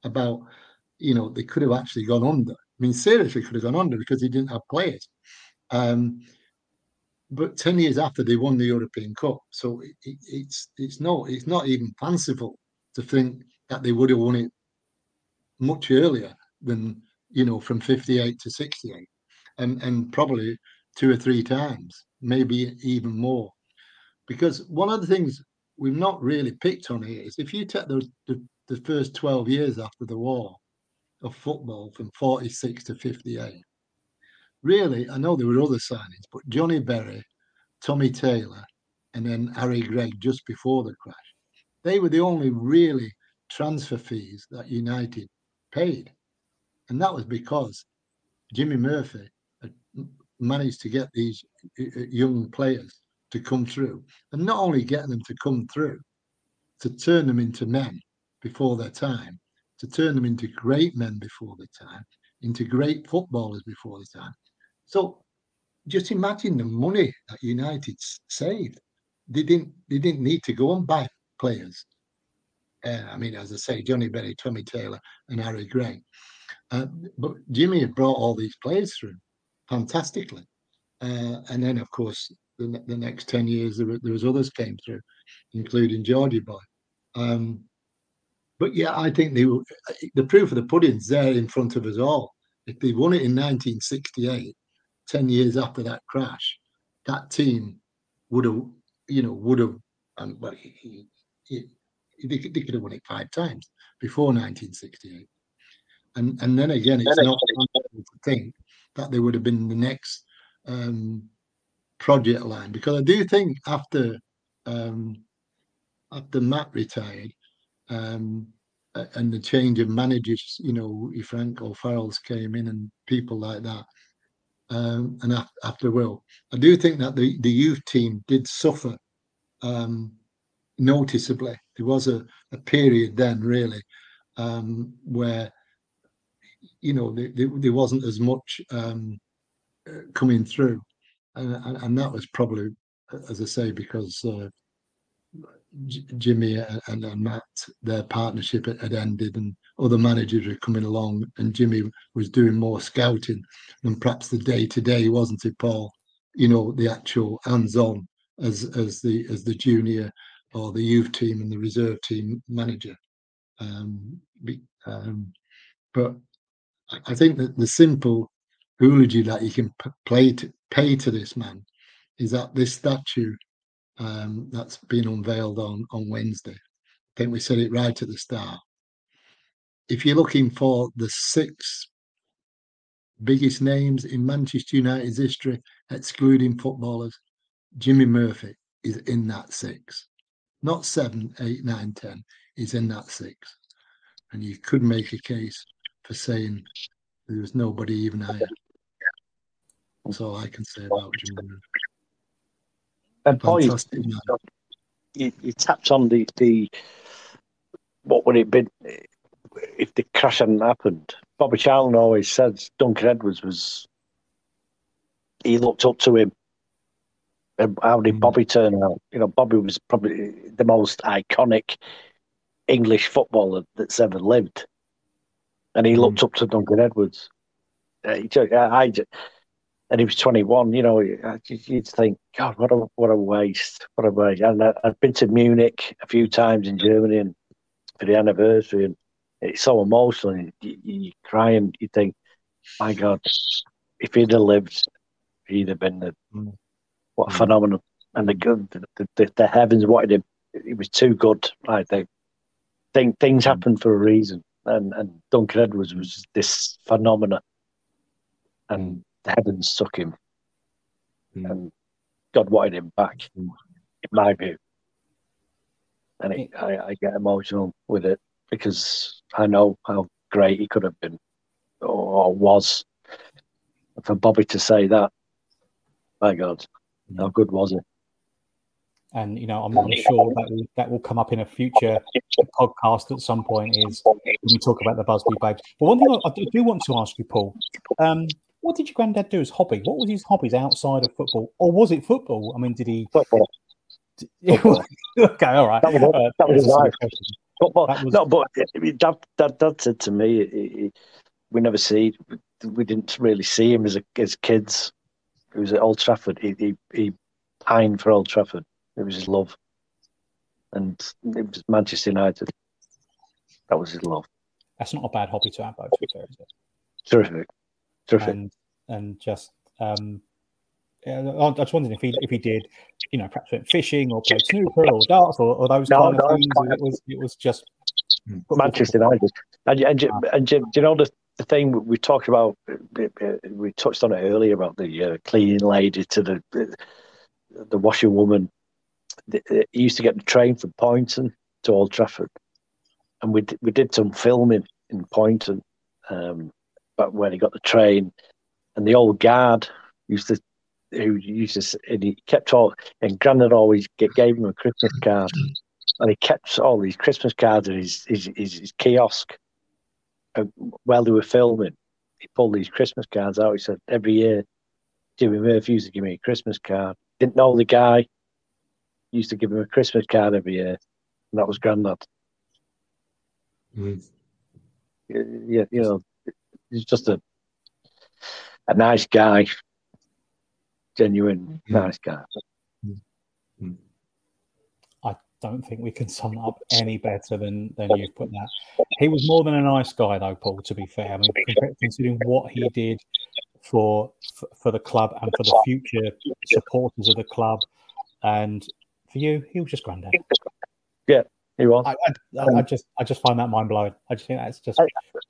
about, you know, they could have actually gone under. I mean, seriously could have gone under because he didn't have players. Um, but 10 years after they won the European Cup. So it, it, it's it's no, it's not even fanciful to think that they would have won it much earlier than, you know, from 58 to 68 and, and probably two or three times, maybe even more. Because one of the things we've not really picked on here is if you take the, the, the first 12 years after the war of football from 46 to 58, really, I know there were other signings, but Johnny Berry, Tommy Taylor, and then Harry Gregg just before the crash, they were the only really transfer fees that United paid. And that was because Jimmy Murphy had managed to get these young players to come through, and not only getting them to come through, to turn them into men before their time, to turn them into great men before their time, into great footballers before their time. So just imagine the money that United saved. They didn't. They didn't need to go and buy players. Uh, I mean, as I say, Johnny Berry, Tommy Taylor, and Harry Gregg. Uh, but Jimmy had brought all these players through fantastically. Uh, and then, of course, the, the next 10 years, there, there was others came through, including Georgie Boy. Um, but yeah, I think they were, the proof of the pudding's there in front of us all. If they won it in 1968, 10 years after that crash, that team would have, you know, would have, um, well, he, he, they, they could have won it five times before 1968. And and then again, it's not to think that they would have been the next um, project line because I do think after um, after Matt retired um, and the change of managers, you know, if Frank O'Farrell's came in and people like that. Um, and after, after Will, I do think that the, the youth team did suffer um, noticeably. There was a, a period then, really, um, where you know there, there, wasn't as much um, uh, coming through, and, and, that was probably, as I say, because uh, Jimmy and, and, Matt, their partnership had ended, and other managers were coming along, and Jimmy was doing more scouting than perhaps the day to day, wasn't it, Paul? You know, the actual hands-on as as the as the junior or the youth team and the reserve team manager. Um, um, but I think that the simple eulogy that you can play to, pay to this man is that this statue um, that's been unveiled on on Wednesday. I think we said it right at the start. If you're looking for the six biggest names in Manchester United's history, excluding footballers, Jimmy Murphy is in that six. Not seven, eight, nine, ten. He's in that six. And you could make a case for saying there was nobody even higher. That's all I can say about Murphy. And Paul, you, you, you, tapped on the, the what would it be if the crash hadn't happened? Bobby Charlton always says Duncan Edwards was he looked up to him. And how did mm. Bobby turn out? You know, Bobby was probably the most iconic English footballer that's ever lived, and he looked mm. up to Duncan Edwards. Uh, he, I, I, and he was 21. You know, you'd think, God, what a what a waste, what a waste. And I, have been to Munich a few times in Germany and for the anniversary, and it's so emotional. And you, you cry and you think, my God, if he'd have lived, he'd have been the mm. what a mm. phenomenon. And the good, the, the, the, heavens wanted him. He was too good. I think. Think things mm. happen for a reason, and and Duncan Edwards was this phenomenon, and mm the heavens took him, mm. and God wanted him back, in my view. And it, I, I get emotional with it because I know how great he could have been or was. For Bobby to say that, my God, hmm. how good was it? And you know I'm, I'm sure that will, that will come up in a future podcast at some point is when we talk about the Busby Babes. But one thing I, do want to ask you, Paul, um, what did your granddad do as hobby? What was his hobbies outside of football, or was it football? I mean, did he? Football. okay, all right. That was, uh, that was his life. Football. Was... No, but dad, dad, dad said to me, he, he, we never see, we didn't really see him as a, as kids. He was at Old Trafford. He, he, he pined for Old Trafford. It was his love, and it was Manchester United. That was his love. That's not a bad hobby to have, though. To be fair, is it? Terrific. Terrific. And and just um, yeah, I was wondering if he if he did, you know, perhaps went fishing or played snooker or darts or, or those no, kind no, of things. It was it was just Manchester United. And, and, and, and do you know the, the thing we talked about? We touched on it earlier about the uh, cleaning lady to the the, the washerwoman. He used to get the train from Poynton to Old Trafford, and we we did some filming in Poynton. Um, but when he got the train, and the old guard used to who used to and he kept all and Grandad always gave him a Christmas card, and he kept all these Christmas cards in his his, his, his kiosk. And while they were filming, he pulled these Christmas cards out. He said every year Jimmy Murphy used to give me a Christmas card. Didn't know the guy. Used to give him a Christmas card every year, and that was Grandad. Mm. Yeah, you know, he's just a a nice guy, genuine Mm. nice guy. I don't think we can sum up any better than than you've put that. He was more than a nice guy, though, Paul. To be fair, I mean, considering what he did for for, for the club and for the future supporters of the club, and for you, he was just granddad. Yeah, he was. I, I, I just I just find that mind blowing. I just think that's just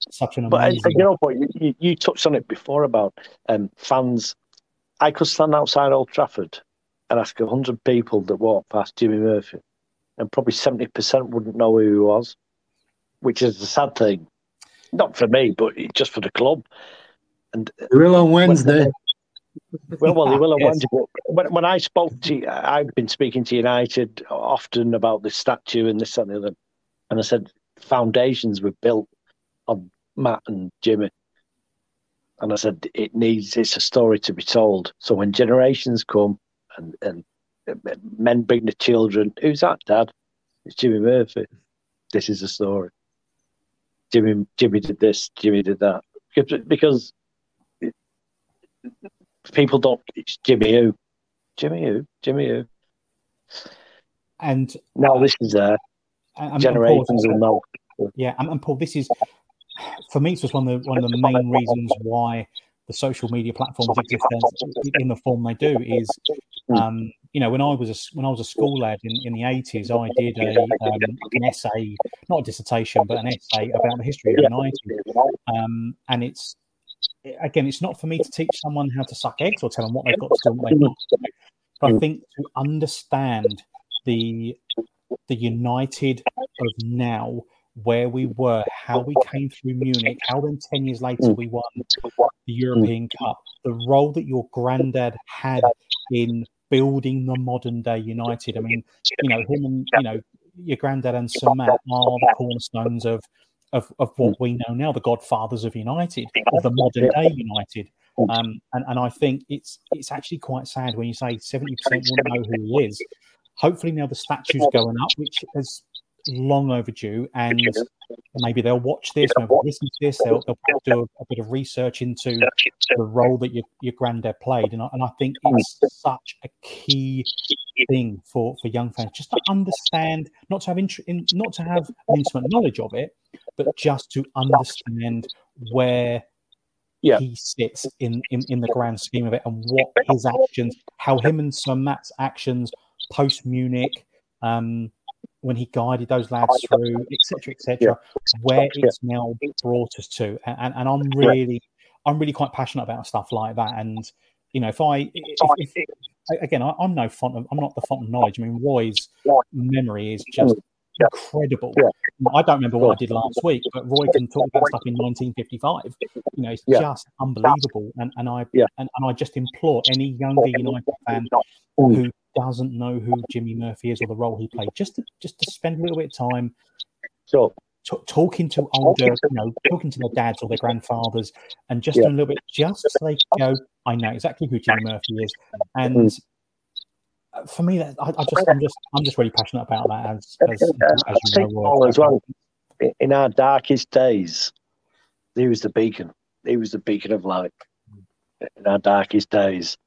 such an But uh, amazing. you know what? You, you, you touched on it before about um, fans. I could stand outside Old Trafford and ask hundred people that walk past Jimmy Murphy, and probably seventy percent wouldn't know who he was, which is a sad thing. Not for me, but just for the club. And We will on Wednesday. Well, well, they will have Yes. when, when I spoke to, I've been speaking to United often about the statue and this and the other, and I said foundations were built on Matt and Jimmy, and I said it needs it's a story to be told. So when generations come and and men bring the children, who's that, Dad? It's Jimmy Murphy. This is a story. Jimmy, Jimmy did this. Jimmy did that. Because people don't. It's Jimmy who, Jimmy who, Jimmy who. and Now this is there. and- and Generations Paul, will know. Yeah, and, and Paul, this is for me. It's just one of the one of the main reasons why the social media platforms exist in the form they do. Is um, you know when I was a, when I was a school lad in, in the eighties, I did a um, an essay, not a dissertation, but an essay about the history of the United. Um, and it's again, it's not for me to teach someone how to suck eggs or tell them what they've got to do and what they've to do. But I think to understand the the United of now, where we were, how we came through Munich, how then ten years later we won the European Cup, the role that your granddad had in building the modern day United. I mean, you know, him and you know, your granddad and Sir Matt are the cornerstones of of, of what we know now, the godfathers of United, of the modern day United. Um, and, and I think it's it's actually quite sad when you say 70% wouldn't know who he is. Hopefully now the statue's going up, which is long overdue, and maybe they'll watch this, maybe they'll listen to this, they'll, they'll do a, a bit of research into the role that your, your granddad played. And I, and I think it's such a key thing for, for young fans just to understand, not to have int- in, not to have an intimate knowledge of it, but just to understand where Yeah. he sits in, in in the grand scheme of it and what his actions, how him and Sir Matt's actions post Munich, um, when he guided those lads through, etc., etc., where it's now brought us to, and, and, and I'm really, I'm really quite passionate about stuff like that. And you know, if I, if, if, again, I, I'm no font of, I'm not the font of knowledge. I mean, Roy's memory is just incredible. I don't remember what I did last week, but Roy can talk about stuff in 1955. You know, it's Yeah. just unbelievable. And and I Yeah. and, and I just implore any younger United fan who doesn't know who Jimmy Murphy is or the role he played, just to just to spend a little bit of time So t- talking to older, you know, talking to their dads or their grandfathers, and just Yeah. a little bit, just so they go, I know exactly who Jimmy Murphy is, and. uh, For me, that I, I just, I'm just, I'm just really passionate about that. As, as, uh, as you know, as well. In our darkest days, he was the beacon. He was the beacon of light in our darkest days,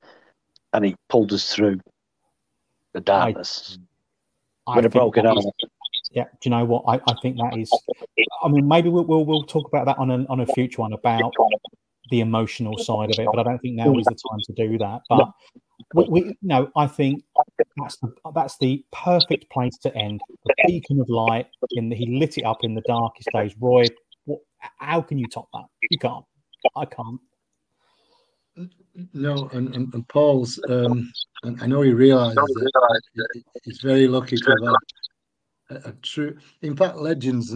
and he pulled us through the darkness I think broken arm. Yeah, do you know what? I, I think that is. I mean, maybe we'll, we'll we'll talk about that on a on a future one about the emotional side of it, but I don't think now is the time to do that. But we, we no, I think that's the, that's the perfect place to end. The beacon of light the, he lit it up in the darkest days. Roy, what, how can you top that? You can't. I can't. No, and, and, and Paul's, um, and I know he realises that he's very lucky to have a, a true. In fact, legends,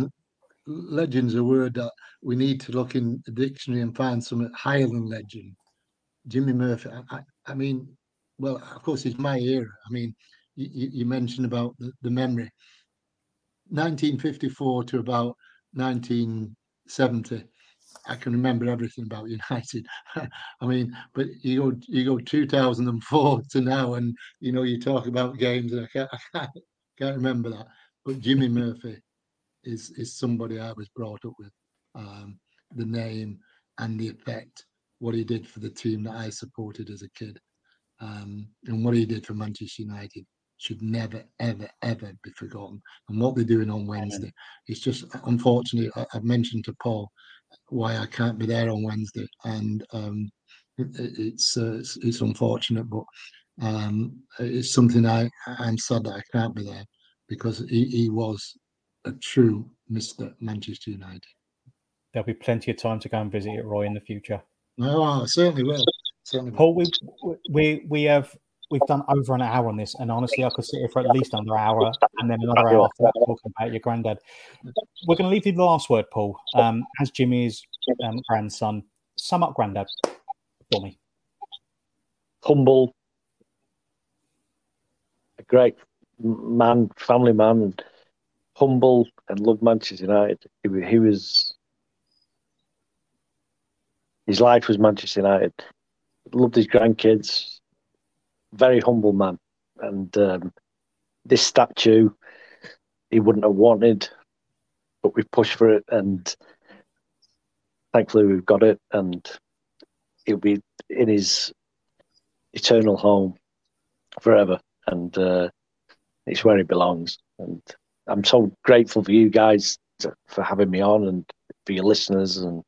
legends are a word that we need to look in the dictionary and find something higher than legend. Jimmy Murphy. I, I mean, well, of course, it's my era. I mean, you, you mentioned about the, the memory. 1954 to about 1970. I can remember everything about United. I mean, but you go you go 2004 to now, and you know you talk about games, and I can't, I can't, can't remember that. But Jimmy Murphy is is somebody I was brought up with. Um, the name and the effect, what he did for the team that I supported as a kid, um, and what he did for Manchester United should never, ever, ever be forgotten. And what they're doing on Wednesday, it's just unfortunately. I, I've mentioned to Paul why I can't be there on Wednesday, and um, it, it's, uh, it's, it's unfortunate, but um, it's something I I'm sad that I can't be there because he, he was a true Mister Manchester United. There'll be plenty of time to go and visit it, Roy, in the future. No, I certainly will. Certainly. Paul, we we we have we've done over an hour on this, and honestly, I could sit here for at least another hour, and then another hour after that talking about your granddad. We're going to leave you the last word, Paul. Um, as Jimmy's um, grandson, sum up granddad for me. humble, a great man, family man, humble and loved Manchester United. He, he was his life was Manchester United. Loved his grandkids. Very humble man, and um, this statue he wouldn't have wanted, but we've pushed for it, and thankfully we've got it, and he'll be in his eternal home forever, and uh, it's where he belongs. And I'm so grateful for you guys to, for having me on, and for your listeners. And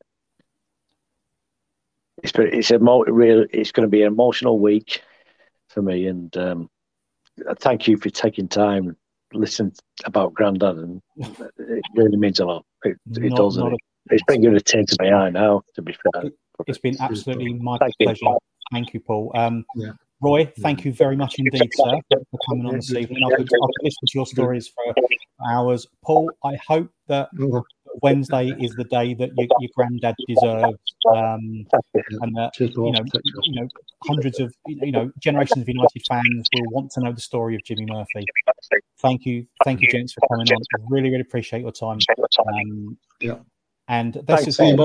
it's it's a mo- real it's going to be an emotional week for me. And um, thank you for taking time and listening about Grandad, and it really means a lot. It, it Not- does. not and a- it- it's bringing a tear to my eye now. To be fair. It's been absolutely my Thank you. pleasure. Thank you, Paul. Um, Yeah. Roy, thank you very much indeed, sir, for coming on this evening. I could, I could listen to your stories for hours. Paul, I hope that Wednesday is the day that your, your granddad deserves, um, and that you know, you know, hundreds of you know generations of United fans will want to know the story of Jimmy Murphy. Thank you, thank you, gents, for coming on. I really, really appreciate your time. Um, Yeah. and this is soon.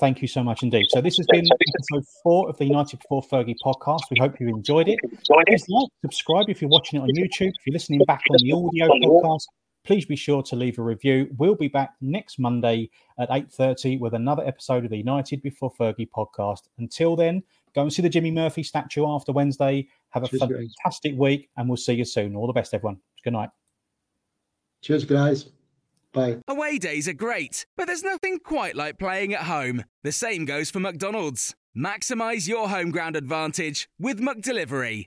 Thank you so much indeed. So this has been episode four of the United Before Fergie podcast. We hope you enjoyed it. Please like, subscribe if you're watching it on YouTube. If you're listening back on the audio podcast, please be sure to leave a review. We'll be back next Monday at 8.30 with another episode of the United Before Fergie podcast. Until then, go and see the Jimmy Murphy statue after Wednesday. Have a Cheers, guys. fantastic week and we'll see you soon. All the best, everyone. Good night. Cheers, guys. Bye. Away days are great, but there's nothing quite like playing at home. The same goes for McDonald's. Maximize your home ground advantage with McDelivery.